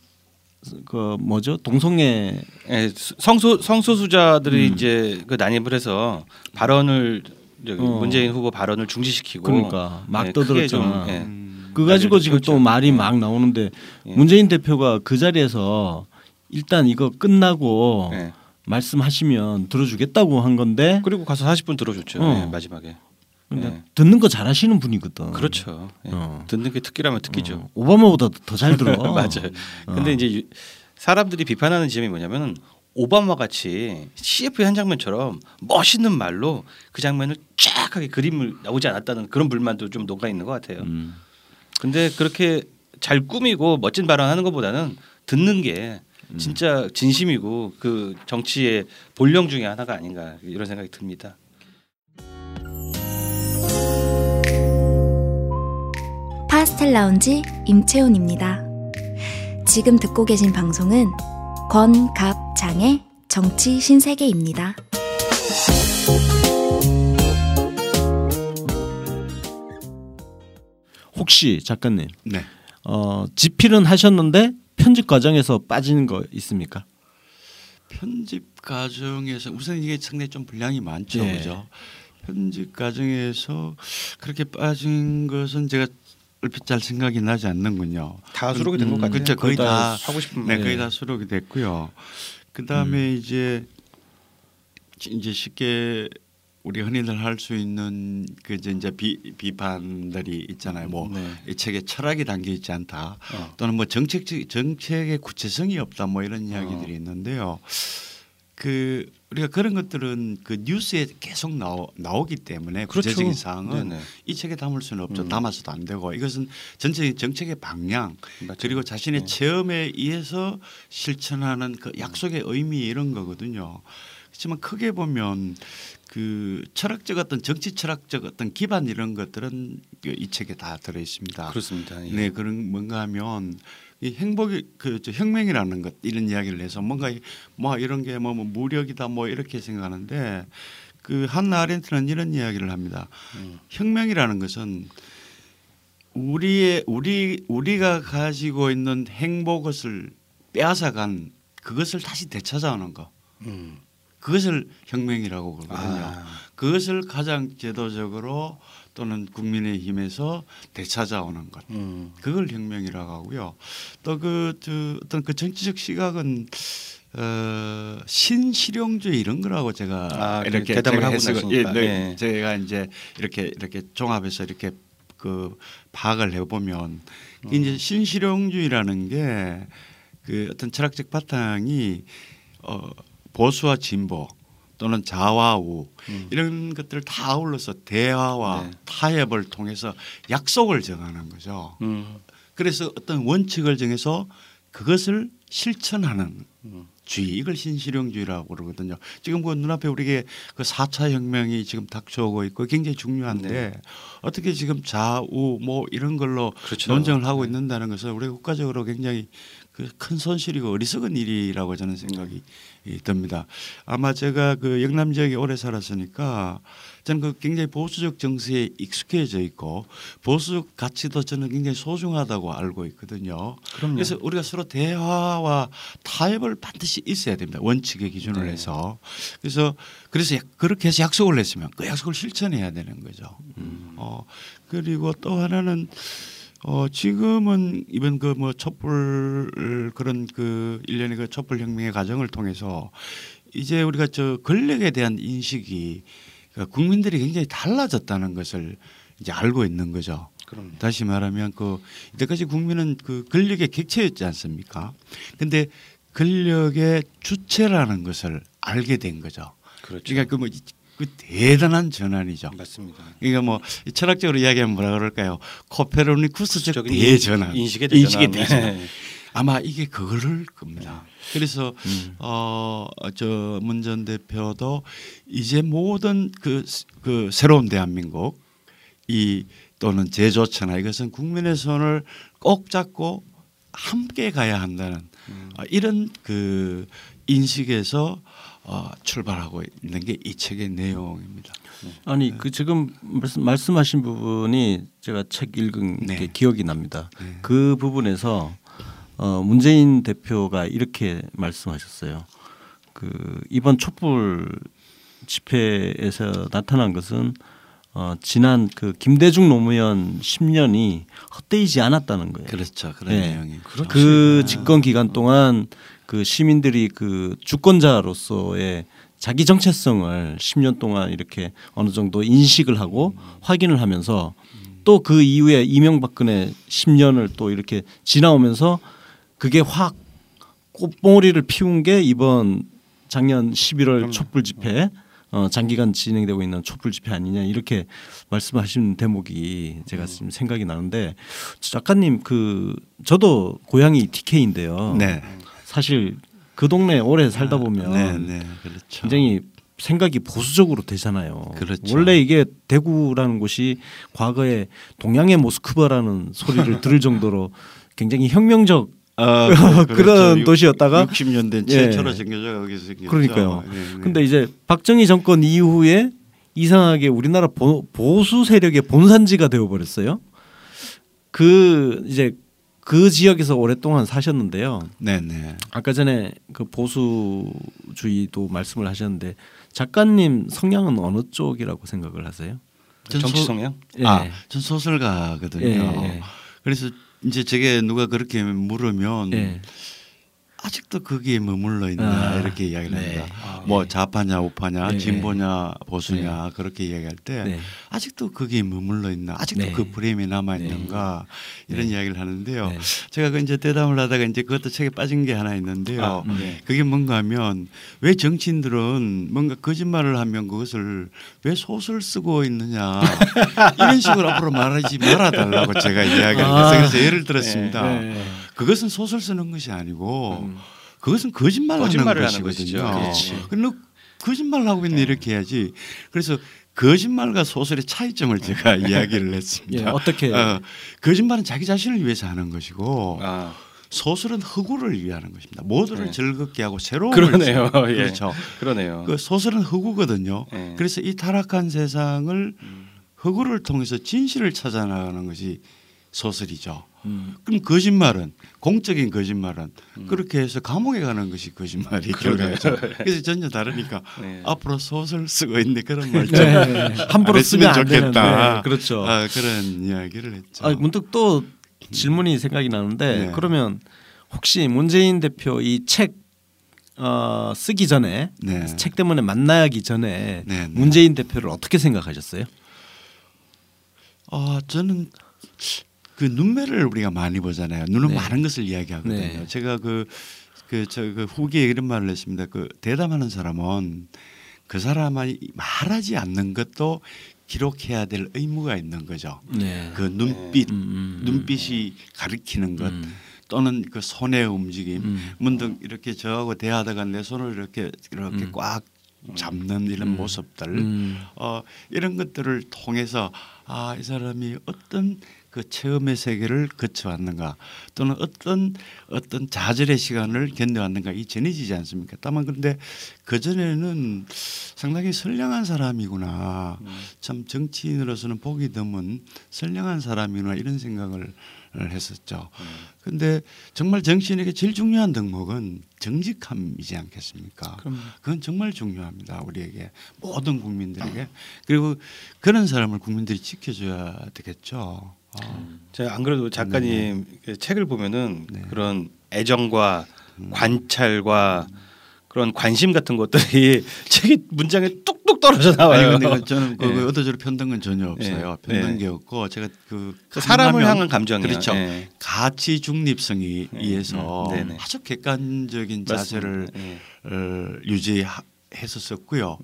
그 뭐죠 동성애 네, 성소 성소수자들이 음. 이제 그 난입을 해서 발언을 저기 어. 문재인 후보 발언을 중지시키고 그러니까 막 네, 떠들었잖아. 좀, 네. 음. 그 가지고 지금 또 말이 막 나오는데 예. 문재인 대표가 그 자리에서 일단 이거 끝나고 예. 말씀하시면 들어주겠다고 한 건데 그리고 가서 40분 들어줬죠 어. 네, 마지막에. 네. 듣는 거 잘하시는 분이거든. 그렇죠. 네. 어. 듣는 게 특기라면 특기죠. 어. 오바마보다 더 잘 들어. 맞아요. 근데 이제 사람들이 비판하는 지점이 뭐냐면 오바마 같이 CF 한 장면처럼 멋있는 말로 그 장면을 쫙 하게 그림을 나오지 않았다는 그런 불만도 좀 녹아 있는 것 같아요. 음. 근데 그렇게 잘 꾸미고 멋진 발언하는 것보다는 듣는 게 음. 진짜 진심이고 그 정치의 본령 중에 하나가 아닌가 이런 생각이 듭니다. 파스텔 라운지 임채훈입니다. 지금 듣고 계신 방송은 권 갑 장의 정치 신세계입니다. 혹시 작가님, 네. 어, 집필은 하셨는데 편집 과정에서 빠지는 거 있습니까? 편집 과정에서 우선 이게 상당히 좀 분량이 많죠, 네. 그죠? 편집 과정에서 그렇게 빠진 것은 제가 얼핏 잘 생각이 나지 않는군요. 다 수록이 된것 음, 같아요. 그렇죠. 거의 다 하고 싶은 네, 거의 다 수록이 됐고요. 그 다음에 음. 이제 이제 쉽게 우리 흔히들 할 수 있는 그 이제 비, 비판들이 있잖아요. 뭐이 네. 책에 철학이 담겨 있지 않다. 어. 또는 뭐 정책 정책의 구체성이 없다. 뭐 이런 이야기들이 어. 있는데요. 그 우리가 그런 것들은 그 뉴스에 계속 나오, 나오기 때문에 그렇죠. 구체적인 사항은 네네. 이 책에 담을 수는 없죠. 음. 담아서도 안 되고 이것은 전체적인 정책의 방향 맞죠. 그리고 자신의 네. 체험에 의해서 실천하는 그 약속의 의미 이런 거거든요. 그렇지만 크게 보면 그 철학적 어떤 정치 철학적 어떤 기반 이런 것들은 이 책에 다 들어 있습니다. 그렇습니다. 예. 네, 그런 뭔가 하면 이 행복이 그 혁명이라는 것 이런 이야기를 해서 뭔가 뭐 이런 게뭐 뭐 무력이다 뭐 이렇게 생각하는데 그 한나 아렌트는 이런 이야기를 합니다. 음. 혁명이라는 것은 우리의 우리 우리가 가지고 있는 행복을 빼앗아간 그것을 다시 되찾아오는 거. 음. 그것을 혁명이라고 그러거든요. 아. 그것을 가장 제도적으로 또는 국민의힘에서 되찾아오는 것. 음. 그걸 혁명이라고 하고요. 또그 그 어떤 그 정치적 시각은 어, 신실용주의 이런 거라고 제가 아, 이렇게 대답을 하고 나니까 예, 네. 네. 제가 이제 이렇게 이렇게 종합해서 이렇게 그 파악을 해보면 음. 이제 신실용주의라는 게 그 어떤 철학적 바탕이 어, 보수와 진보 또는 자와우 음. 이런 것들을 다 아울러서 대화와 네. 타협을 통해서 약속을 정하는 거죠. 음. 그래서 어떤 원칙을 정해서 그것을 실천하는 음. 주의 이걸 신실용주의라고 그러거든요. 지금 그 눈앞에 우리에게 그 4차 혁명이 지금 닥쳐오고 있고 굉장히 중요한데 네. 어떻게 지금 좌우 뭐 이런 걸로 그렇죠. 논쟁을 하고 네. 있는다는 것은 우리 국가적으로 굉장히 그 큰 손실이고 어리석은 일이라고 저는 생각이 듭니다. 아마 제가 그 영남 지역에 오래 살았으니까 저는 그 굉장히 보수적 정세에 익숙해져 있고 보수적 가치도 저는 굉장히 소중하다고 알고 있거든요. 그럼요. 그래서 우리가 서로 대화와 타협을 반드시 있어야 됩니다. 원칙의 기준을 네. 해서 그래서 그래서 그렇게 해서 약속을 했으면 그 약속을 실천해야 되는 거죠. 음. 어 그리고 또 하나는 어 지금은 이번 그 뭐 촛불 그런 그 일련의 그 촛불 혁명의 과정을 통해서 이제 우리가 저 권력에 대한 인식이 그 국민들이 굉장히 달라졌다는 것을 이제 알고 있는 거죠. 그럼 다시 말하면 그 이때까지 국민은 그 권력의 객체였지 않습니까? 근데 권력의 주체라는 것을 알게 된 거죠. 그렇죠. 그러니까 그 뭐 그 대단한 전환이죠. 맞습니다. 그러니까 뭐 철학적으로 이야기하면 뭐라 그럴까요? 코페르니쿠스적 대전환, 인식의 대전환. 인식의 대전환. 네. 아마 이게 그거를 겁니다. 그래서 음. 어저 문전 대표도 이제 모든 그, 그 새로운 대한민국 이 또는 제조처나 이것은 국민의 손을 꼭 잡고 함께 가야 한다는 음. 이런 그 인식에서 어, 출발하고 있는 게 이 책의 내용입니다. 아니 그 지금 말씀, 말씀 하신 부분이 제가 책 읽은 네. 게 기억이 납니다. 네. 그 부분에서 어, 문재인 대표가 이렇게 말씀하셨어요. 그 이번 촛불 집회에서 나타난 것은 어, 지난 그 김대중 노무현 10년이 헛되이지 않았다는 거예요. 그렇죠. 그런 네. 내용이. 그렇죠. 그 집권 기간 동안 그 시민들이 그 주권자로서의 자기 정체성을 10년 동안 이렇게 어느 정도 인식을 하고 음. 확인을 하면서 또 그 이후에 이명박근혜 10년을 또 이렇게 지나오면서 그게 확 꽃봉오리를 피운 게 이번 작년 11월 촛불 집회 어, 장기간 진행되고 있는 촛불 집회 아니냐 이렇게 말씀하신 대목이 제가 지금 생각이 나는데 작가님 그 저도 고향이 TK인데요. 네. 사실 그 동네 오래 살다 아, 보면 네, 네, 그렇죠. 굉장히 생각이 보수적으로 되잖아요. 그렇죠. 원래 이게 대구라는 곳이 과거에 동양의 모스크바라는 소리를 들을 정도로 굉장히 혁명적 아, 그렇죠. 그런 도시였다가 60년대 최초로 생겨져 거기서 생겼죠. 그러니까요. 네, 네. 근데 이제 박정희 정권 이후에 이상하게 우리나라 보, 보수 세력의 본산지가 되어 버렸어요. 그 이제 그 지역에서 오랫동안 사셨는데요. 네네. 아까 전에 그 보수주의도 말씀을 하셨는데 작가님 성향은 어느 쪽이라고 생각을 하세요? 정치 성향? 예. 아, 전 소설가거든요. 예, 예. 그래서 이제 제게 누가 그렇게 물으면 예. 아직도 거기에 머물러 있나 아, 이렇게 이야기를 네. 합니다. 아, 뭐 네. 좌파냐 우파냐 네. 진보냐 보수냐 네. 그렇게 이야기할 때 네. 아직도 거기에 머물러 있나 아직도 네. 그 프레임에 남아 있는가 이런 이야기를 하는데요. 제가 그 이제 대담을 하다가 이제 그것도 책에 빠진 게 하나 있는데요. 아, 그게 뭔가 하면 왜 정치인들은 뭔가 거짓말을 하면 그것을 왜 소설 쓰고 있느냐 이런 식으로 앞으로 말하지 말아달라고 제가 이야기를 아. 해서 그래서 예를 들었습니다. 그것은 소설 쓰는 것이 아니고 음. 그것은 거짓말 거짓말을 하는 것이거든요. 그런데 거짓말 하고 있는 이렇게 해야지. 그래서 거짓말과 소설의 차이점을 제가 이야기를 했습니다. 예, 어떻게? 어, 거짓말은 자기 자신을 위해서 하는 것이고 아. 소설은 허구를 위하는 것입니다. 모두를 네. 즐겁게 하고 새로운 그러네요. 예. 그렇죠. 그러네요. 그 소설은 허구거든요. 예. 그래서 이 타락한 세상을 음. 허구를 통해서 진실을 찾아나가는 것이 소설이죠. 음. 그럼 거짓말은 공적인 거짓말은 음. 그렇게 해서 감옥에 가는 것이 거짓말이죠. 그렇죠. 그래서 전혀 다르니까 네. 앞으로 소설 쓰고 있는데 그런 말좀 네. 함부로 쓰면 좋겠다. 네. 그렇죠. 아, 그런 이야기를 했죠. 아, 문득 또 질문이 생각이 나는데 네. 그러면 혹시 문재인 대표 이책 어, 쓰기 전에 네. 책 때문에 만나기 전에 네, 문재인 대표를 어떻게 생각하셨어요? 아 저는 그 눈매를 우리가 많이 보잖아요. 눈은 네. 많은 것을 이야기하거든요. 네. 제가 그 그 저그 그 후기에 이런 말을 했습니다. 그 대담하는 사람은 그 사람이 말하지 않는 것도 기록해야 될 의무가 있는 거죠. 네. 그 눈빛, 음, 음, 음. 눈빛이 가리키는 것. 음. 또는 그 손의 움직임, 음. 문득 이렇게 저하고 대하다가 내 손을 이렇게 이렇게 음. 꽉 잡는 이런 모습들, 어, 이런 것들을 통해서 아 이 사람이 어떤 그 체험의 세계를 거쳐왔는가 또는 어떤 어떤 좌절의 시간을 견뎌왔는가 이 전해지지 않습니까? 다만 그런데 그 전에는 상당히 선량한 사람이구나 음. 참 정치인으로서는 보기 드문 선량한 사람이구나 이런 생각을 했었죠. 그런데 음. 정말 정치인에게 제일 중요한 덕목은 정직함이지 않겠습니까? 그럼. 그건 정말 중요합니다. 우리에게 모든 국민들에게 그리고 그런 사람을 국민들이 지켜줘야 되겠죠. 아. 제가 안 그래도 작가님 네. 책을 보면은 네. 그런 애정과 음. 관찰과 그런 관심 같은 것들이 책이 문장에 뚝뚝 떨어져 나와요. 아니 근데 저는 그 네. 의도적으로 편든 건 전혀 없어요. 네. 편든 게 없고 제가 그, 그 사람을 향한 감정이 그렇죠. 네. 가치 중립성이 네. 의해서 음. 아주 객관적인 자세를 어, 유지 했었었고요.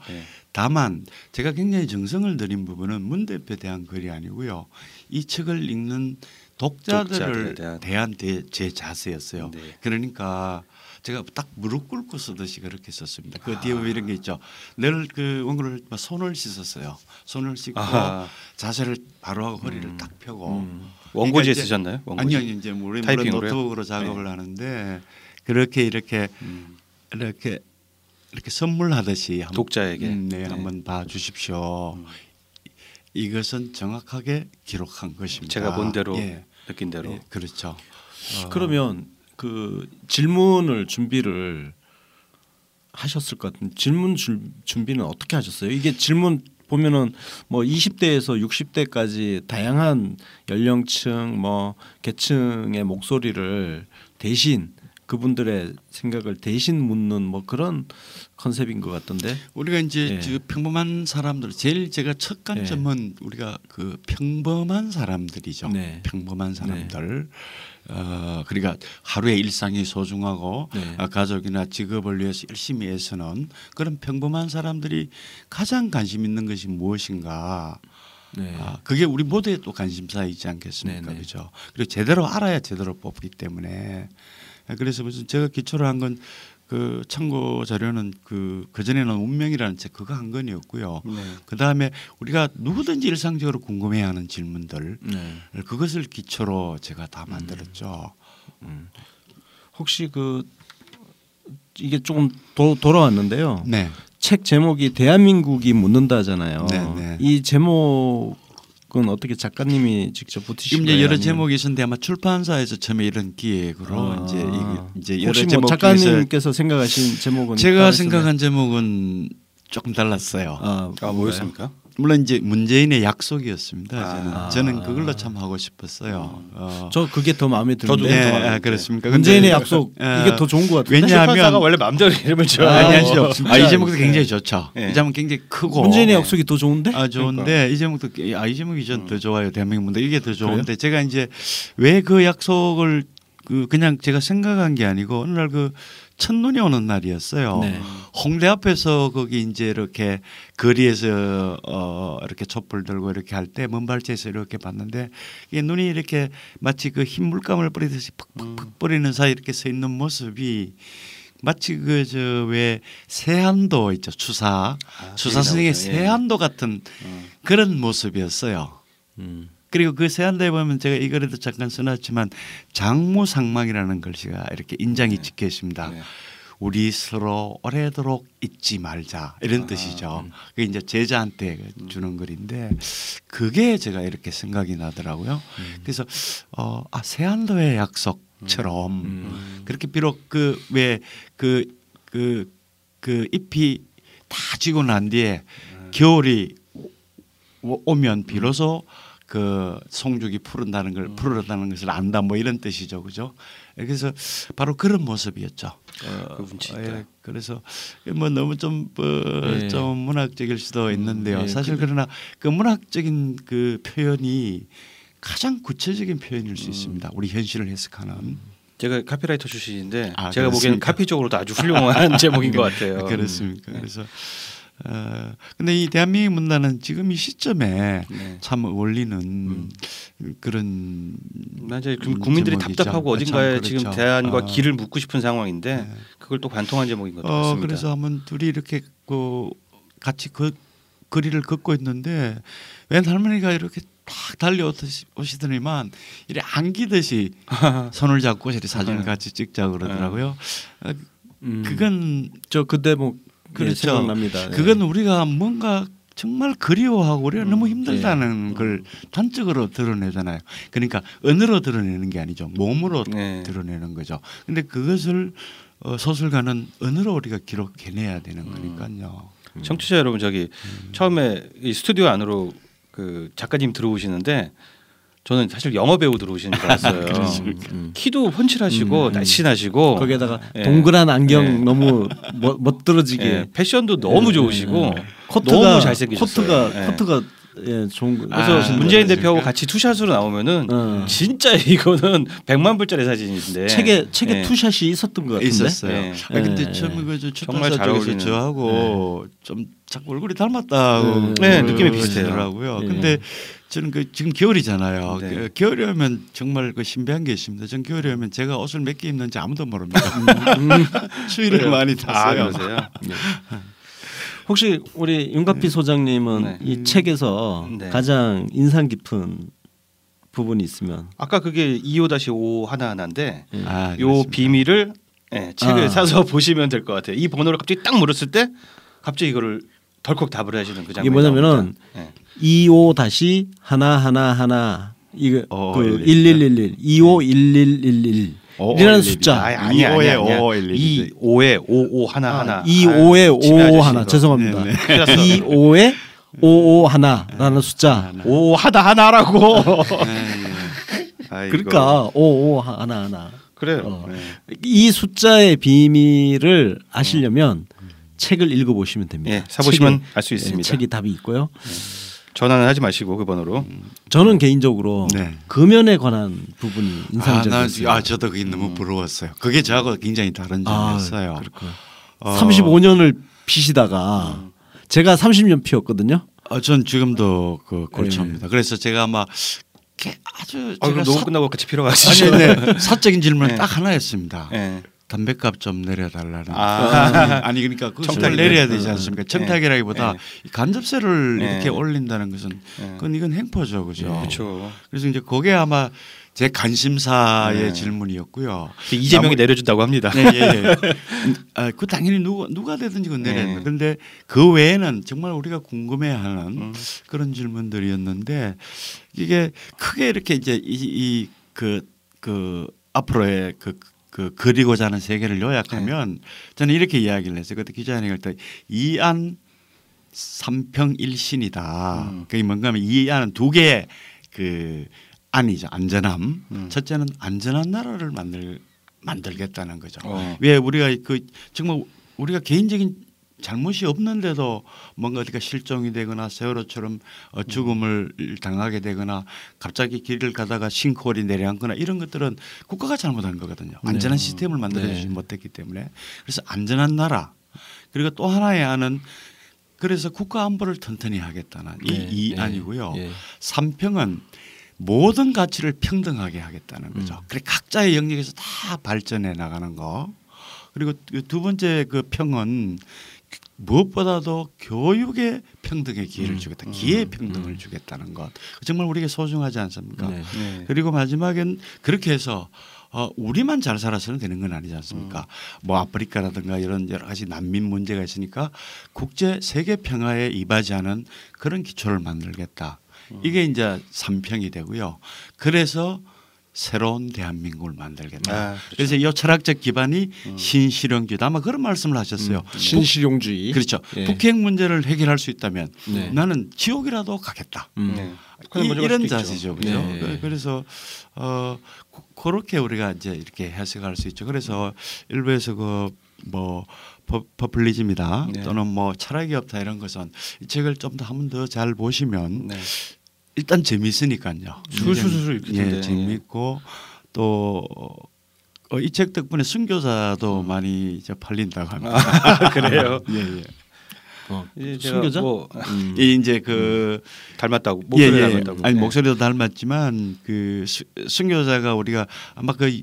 다만 제가 굉장히 정성을 들인 부분은 문 대표에 대한 글이 아니고요. 이 책을 읽는 독자들을 대한, 대한 대, 제 자세였어요. 네. 그러니까 제가 딱 무릎 꿇고 쓰듯이 그렇게 썼습니다. 그 뒤에 아. 이런 게 있죠. 늘 그 원고를 손을 씻었어요. 손을 씻고 아하. 자세를 바로 하고 허리를 음. 딱 펴고 음. 원고지에 그러니까 쓰셨나요? 원고지? 아니요, 이제 우리 물론 노트북으로 작업을 네. 하는데 그렇게 이렇게 음. 이렇게 이렇게 선물하듯이 독자에게 음, 네, 네, 한번 봐 주십시오. 음. 이것은 정확하게 기록한 것입니다. 제가 본 대로 예. 느낀 대로 예, 그렇죠. 어. 그러면 그 질문을 준비를 하셨을 것 같은 질문 줄, 준비는 어떻게 하셨어요? 이게 질문 보면은 뭐 20대에서 60대까지 다양한 연령층 뭐 계층의 목소리를 대신 그분들의 생각을 대신 묻는 뭐 그런 컨셉인 것 같던데 우리가 이제 예. 평범한 사람들 제일 제가 첫 관점은 예. 우리가 그 평범한 사람들이죠. 네. 평범한 네. 사람들. 네. 어, 그러니까 하루의 일상이 소중하고 네. 어, 가족이나 직업을 위해서 열심히 애쓰는 그런 평범한 사람들이 가장 관심 있는 것이 무엇인가. 네. 아, 그게 우리 모두의 또 관심사이지 않겠습니까? 네, 네. 그죠? 그리고 제대로 알아야 제대로 뽑기 때문에 그래서 무슨 제가 기초를 한 건 그 참고 자료는 그 그전에는 운명이라는 책 그거 한 건이었고요. 네. 그 다음에 우리가 누구든지 일상적으로 궁금해하는 질문들 네. 그것을 기초로 제가 다 만들었죠. 음. 음. 혹시 그 이게 조금 도, 돌아왔는데요. 네. 책 제목이 대한민국이 묻는다잖아요. 네, 네. 이 제목 그건 어떻게 작가님이 직접 붙이신 거예요? 이제 여러 제목이 있었는데 아마 출판사에서 처음에 이런 기획으로 아. 이제 이제 여러 제목 뭐 작가님께서 생각하신 제목은 제가 생각한 제목은 조금 달랐어요. 아, 아 뭐였습니까? 물론 이제 문재인의 약속이었습니다. 아. 저는 저는 그걸로 참 하고 싶었어요. 음. 어. 저 그게 더 마음에 드는데. 네, 아, 그렇습니까? 문재인의 약속 어. 이게 더 좋은 것 같아요. 왜냐하면 원래 마음대로 이름을 지어. 아, 아니 아니죠. 아, 이 제목도 굉장히 좋죠. 네. 이 제목 굉장히 크고. 문재인의 약속이 더 좋은데? 아 좋은데 그러니까. 이 제목도 아이 제목이 전더 음. 좋아요. 대한민국인데 이게 더 좋은데 그래요? 제가 이제 왜 그 약속을 그 그냥 제가 생각한 게 아니고 어느 날그 첫눈이 오는 날이었어요. 네. 홍대 앞에서 거기 이제 이렇게 거리에서 어 이렇게 촛불 들고 이렇게 할 때 먼발치에서 이렇게 봤는데 이 눈이 이렇게 마치 그 흰 물감을 뿌리듯이 푹푹푹 음. 뿌리는 사이 이렇게 서 있는 모습이 마치 그 저 왜 세한도 있죠 추사 아, 추사 선생의 예. 세한도 같은 음. 그런 모습이었어요. 음. 그리고 그 세한도에 보면 제가 이 글에도 잠깐 써놨지만 장무상망이라는 글씨가 이렇게 인장이 네. 찍혀 있습니다. 네. 우리 서로 오래도록 잊지 말자 이런 아, 뜻이죠. 음. 그게 이제 제자한테 음. 주는 글인데 그게 제가 이렇게 생각이 나더라고요. 음. 그래서 어, 아 세안도의 약속처럼 음. 음. 그렇게 비록 그 왜 그 그 그 잎이 다 지고 난 뒤에 음. 겨울이 오면 비로소 그 송죽이 푸른다는 걸 음. 푸르다는 것을 안다 뭐 이런 뜻이죠, 그죠? 그래서 바로 그런 모습이었죠. 어, 그 예, 그래서 뭐 너무 좀좀 뭐 네. 좀 문학적일 수도 음, 있는데요. 네, 사실 그, 러나 그 문학적인 그 표현이 가장 구체적인 표현일 수 음. 있습니다. 우리 현실을 해석하는. 제가 카피라이터 출신인데 아, 제가 보기에는 카피 적으로도 아주 훌륭한 제목인 것 같아요. 그렇습니까? 음. 그래서 어, 근데 이 대한민국 문단은 지금 이 시점에 네. 참 어울리는 음. 그런 맞아요. 국민들이 답답하고 어딘가에 그렇죠. 지금 대안과 어. 길을 묻고 싶은 상황인데 네. 그걸 또 관통한 제목인 것 어, 같습니다. 어, 그래서 한번 둘이 이렇게 그 같이 그 거리를 걷고 있는데 웬 할머니가 이렇게 딱 달려오시더니만 이래 안기듯이 손을 잡고 이렇게 사진을 네. 같이 찍자 그러더라고요. 네. 어, 음. 그건 저 그때 뭐 그렇죠. 생각납니다. 네. 그건 우리가 뭔가 정말 그리워하고 우리가 음, 너무 힘들다는 네. 걸 단적으로 드러내잖아요. 그러니까 언어로 드러내는 게 아니죠. 몸으로 네. 드러내는 거죠. 근데 그것을 어, 소설가는 언어로 우리가 기록해내야 되는 음. 거니까요. 음. 청취자 여러분 저기 음. 처음에 이 스튜디오 안으로 그 작가님 들어오시는데 저는 사실 영어 배우 들어오시는 줄 알았어요. 음, 음. 키도 펀칠하시고 음, 음. 날씬하시고 거기에다가 예. 동그란 안경 예. 너무 멋, 멋들어지게 예. 패션도 너무 예. 좋으시고 예. 코트가, 너무 잘생기셨어요. 코트가 예. 코트가 예, 좋은 거. 그래서 아, 문재인 대표하고 같이 two shot으로 나오면은 어. 진짜 이거는 백만 불짜리 사진인데 책에 책에 예. two shot이 있었던 것 같은데 있었어요. 예. 아, 근데 처음에 그 정말 잘 어울리는 저하고 좀 자꾸 얼굴이 닮았다고 네, 느낌이 비슷해요. 근데 저는 그 지금 겨울이잖아요. 네. 그 겨울이 오면 정말 그 신비한 게 있습니다. 전 겨울이 오면 제가 옷을 몇 개 입는지 아무도 모릅니다. 음. 추위를 많이 탔어요. 아, 네. 혹시 우리 윤갑피 네. 소장님은 네. 이 책에서 네. 가장 인상 깊은 부분이 있으면 아까 그게 25-5 하나 하나인데 네. 아, 요 비밀을 네, 책을 아. 사서 보시면 될 것 같아요. 이 번호를 갑자기 딱 물었을 때 갑자기 이거를 덜컥 답을 하시는 그 장면이 뭐냐면은 네. 25 다시 하나 하나 하나 이거 어, 그 1111 25 1111 이라는 숫자. 아니, 아니, 아니, 아니, 2 5에 55 하나 하나. 2 5에 55 하나. 죄송합니다. 2 5에 55 하나라는 숫자. 5 하다 하나라고. 그러니까 55 하나 하나. 그래요. 어. 네. 이 숫자의 비밀을 아시려면 음. 책을 읽어보시면 됩니다. 네, 사보시면 알 수 있습니다. 책이 답이 있고요. 네. 전화는 하지 마시고 그 번호로. 음. 저는 개인적으로 네. 금연에 관한 부분이 인상적이었어요. 아, 아, 저도 그게 너무 음. 부러웠어요. 그게 저하고 굉장히 다른 아, 점이었어요. 아, 어. 35년을 피시다가 음. 제가 30년 피웠거든요. 어, 전 지금도 그 골초입니다. 네. 그래서 제가 아마 아주 아, 너무 사... 끝나고 같이 피러 가시죠. 아니, 네. 사적인 질문 네. 딱 하나였습니다. 네. 담배값 좀 내려달라는. 아, 아니 그러니까 그청탁 내려야 되지 않습니까? 네. 청탁이라기보다 네. 간접세를 네. 이렇게 올린다는 것은 그건 이건 행포죠, 그죠? 그렇죠. 그래서 이제 그게 아마 제 관심사의 네. 질문이었고요. 이재명이 내려준다고 합니다. 네, 예, 예. 아, 그 당연히 누가 누가 되든지 그 내려는. 네. 그런데 그 외에는 정말 우리가 궁금해하는 음. 그런 질문들이었는데 이게 크게 이렇게 이제 이 그그 그 앞으로의 그, 그 그리고자 하는 세계를 요약하면 네. 저는 이렇게 이야기를 했어요. 그때 기자회견 할때 이안 삼평 일신이다. 음. 그게 뭔가 하면 이 안은 두 개의 그 안이죠. 안전함. 음. 첫째는 안전한 나라를 만들 만들겠다는 거죠. 어. 왜 우리가 그 정말 우리가 개인적인 잘못이 없는데도 뭔가 어디가 실종이 되거나 세월호처럼 어, 죽음을 당하게 되거나 갑자기 길을 가다가 싱크홀이 내려앉거나 이런 것들은 국가가 잘못한 거거든요. 네. 안전한 네. 시스템을 만들어주지 네. 못했기 때문에 그래서 안전한 나라 그리고 또 하나의 안은 그래서 국가 안보를 튼튼히 하겠다는 네. 이, 이 네. 안이고요. 네. 삼평은 모든 가치를 평등하게 하겠다는 거죠. 음. 그래 각자의 영역에서 다 발전해 나가는 거. 그리고 그두 번째 그 평은 무엇보다도 교육의 평등의 기회를 음. 주겠다. 기회 음. 평등을 음. 주겠다는 것. 정말 우리에게 소중하지 않습니까? 네. 네. 그리고 마지막엔 그렇게 해서 어, 우리만 잘 살아서는 되는 건 아니지 않습니까? 음. 뭐 아프리카라든가 이런 여러 가지 난민 문제가 있으니까 국제 세계 평화에 이바지하는 그런 기초를 만들겠다. 이게 이제 삼평이 되고요. 그래서 새로운 대한민국을 만들겠다. 아, 그렇죠. 그래서 이 철학적 기반이 음. 신실용주의 아마 그런 말씀을 하셨어요. 음. 신실용주의. 그렇죠. 예. 북핵 문제를 해결할 수 있다면 네. 나는 지옥이라도 가겠다. 음. 네. 이, 이런 자세죠. 그죠. 네. 그래서 어 그렇게 우리가 이제 이렇게 해석할 수 있죠. 그래서 일부에서 그뭐 퍼플리즘이다 네. 또는 뭐 철학이 없다 이런 것은 이 책을 좀 더 한 번 더 잘 보시면 네. 일단 재미있으니까요. 술술술 예, 재미있고 또 어, 이책 덕분에 순교자도 음. 많이 이제 팔린다고 합니다. 아, 그래요? 예, 예. 어, 순교자? 뭐, 음. 예, 이제 그 음. 닮았다고 목소리 예, 예. 닮았다고. 아니 네. 목소리도 닮았지만 그 순교자가 우리가 아마 그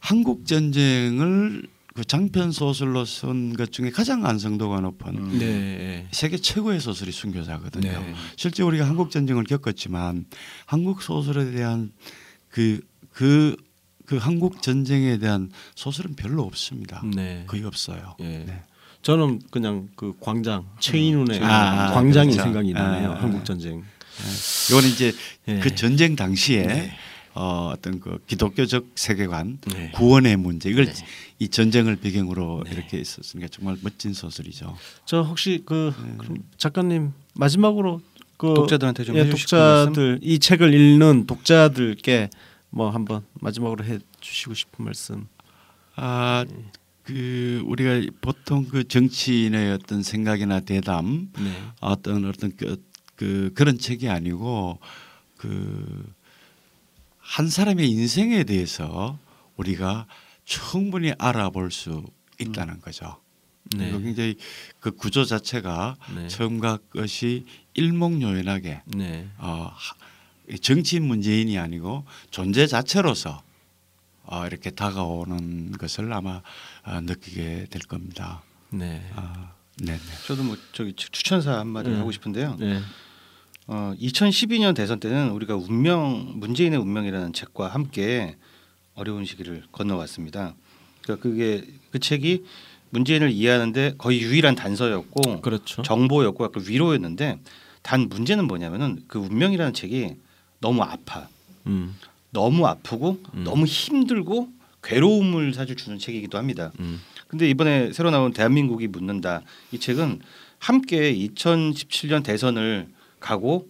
한국 전쟁을 그 장편 소설로 쓴 것 중에 가장 완성도가 높은 음. 네. 세계 최고의 소설이 순교자거든요. 네. 실제 우리가 한국 전쟁을 겪었지만 한국 소설에 대한 그 그, 그 한국 전쟁에 대한 소설은 별로 없습니다. 네. 거의 없어요. 예. 네. 저는 그냥 그 광장 최인훈의 아, 광장이 그렇죠. 생각이 나네요. 아, 한국 전쟁. 이거는 이제 예. 그 전쟁 당시에 네. 어, 어떤 그 기독교적 세계관, 네. 구원의 문제 이걸 네. 이 전쟁을 배경으로 네. 이렇게 있었으니까 정말 멋진 소설이죠. 저 혹시 그 네. 작가님 마지막으로 그 독자들한테 좀 예, 독자들 이 책을 읽는 독자들께 뭐 한번 마지막으로 해 주시고 싶은 말씀. 아, 그 우리가 보통 그 정치인의 어떤 생각이나 대담, 네. 어떤 어떤 그, 그 그런 책이 아니고 그 한 사람의 인생에 대해서 우리가 충분히 알아볼 수 있다는 음. 거죠. 네. 굉장히 그 구조 자체가 네. 처음과 끝이 일목요연하게 네. 어, 정치인 문재인이 아니고 존재 자체로서 어, 이렇게 다가오는 것을 아마 어, 느끼게 될 겁니다. 네. 어, 네. 저도 뭐 저기 추천사 한마디 네. 하고 싶은데요. 네. 어, 2012년 대선 때는 우리가 운명 문재인의 운명이라는 책과 함께 어려운 시기를 건너왔습니다. 그러니까 그게 그 책이 문재인을 이해하는데 거의 유일한 단서였고 그렇죠. 정보였고 약간 위로였는데 단 문제는 뭐냐면은 그 운명이라는 책이 너무 아파. 음. 너무 아프고 음. 너무 힘들고 괴로움을 사실 주는 책이기도 합니다. 음. 근데 이번에 새로 나온 대한민국이 묻는다 이 책은 함께 2017년 대선을 가고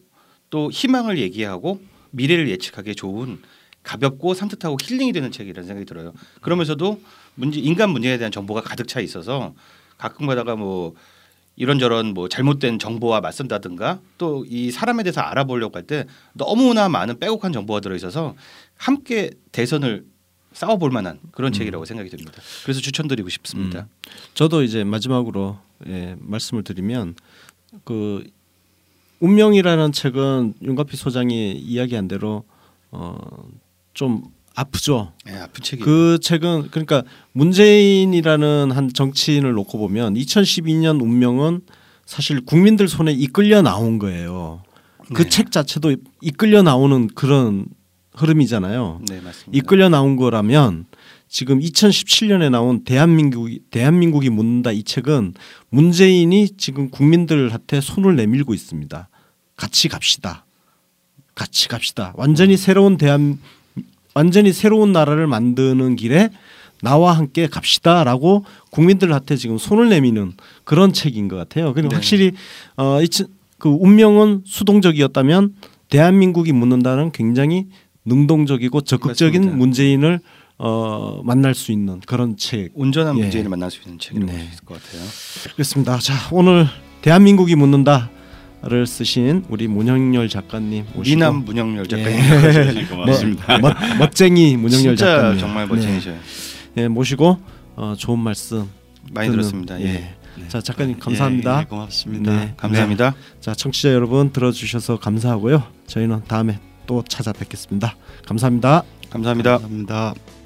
또 희망을 얘기하고 미래를 예측하기 좋은 가볍고 산뜻하고 힐링이 되는 책이라는 생각이 들어요. 그러면서도 문제 인간 문제에 대한 정보가 가득 차 있어서 가끔가다가 뭐 이런저런 뭐 잘못된 정보와 맞선다든가 또 이 사람에 대해서 알아보려고 할 때 너무나 많은 빼곡한 정보가 들어 있어서 함께 대선을 싸워볼 만한 그런 음. 책이라고 생각이 듭니다. 그래서 추천드리고 싶습니다. 음. 저도 이제 마지막으로 예, 말씀을 드리면 그 운명이라는 책은 윤가피 소장이 이야기한 대로 어, 좀 아프죠. 네, 아픈 책이. 그 책은 그러니까 문재인이라는 한 정치인을 놓고 보면 2012년 운명은 사실 국민들 손에 이끌려 나온 거예요. 그책 네. 자체도 이끌려 나오는 그런 흐름이잖아요. 네, 맞습니다. 이끌려 나온 거라면 지금 2017년에 나온 대한민국이 대한민국이 묻는다 이 책은 문재인이 지금 국민들한테 손을 내밀고 있습니다. 같이 갑시다. 같이 갑시다. 완전히 새로운 대한 완전히 새로운 나라를 만드는 길에 나와 함께 갑시다라고 국민들한테 지금 손을 내미는 그런 책인 것 같아요. 그리고 네. 확실히 어, 그 운명은 수동적이었다면 대한민국이 묻는다는 굉장히 능동적이고 적극적인 맞습니다. 문재인을 어, 만날 수 있는 그런 책. 온전한 예. 문재인을 만날 수 있는 책이라고 네. 있을 것 같아요. 그렇습니다. 자 오늘 대한민국이 묻는다 를 쓰신 우리 문영열 작가님 미남 문영열 작가님 예. 고맙습니다. 멋, 멋쟁이 문영열 작가님 정말 멋쟁이셔요. 네. 예, 모시고 어, 좋은 말씀 많이 듣는, 들었습니다. 예. 예. 네. 자 작가님 감사합니다. 예, 예, 고맙습니다. 네. 감사합니다. 자 청취자 여러분 들어주셔서 감사하고요. 저희는 다음에 또 찾아뵙겠습니다. 감사합니다. 감사합니다. 감사합니다.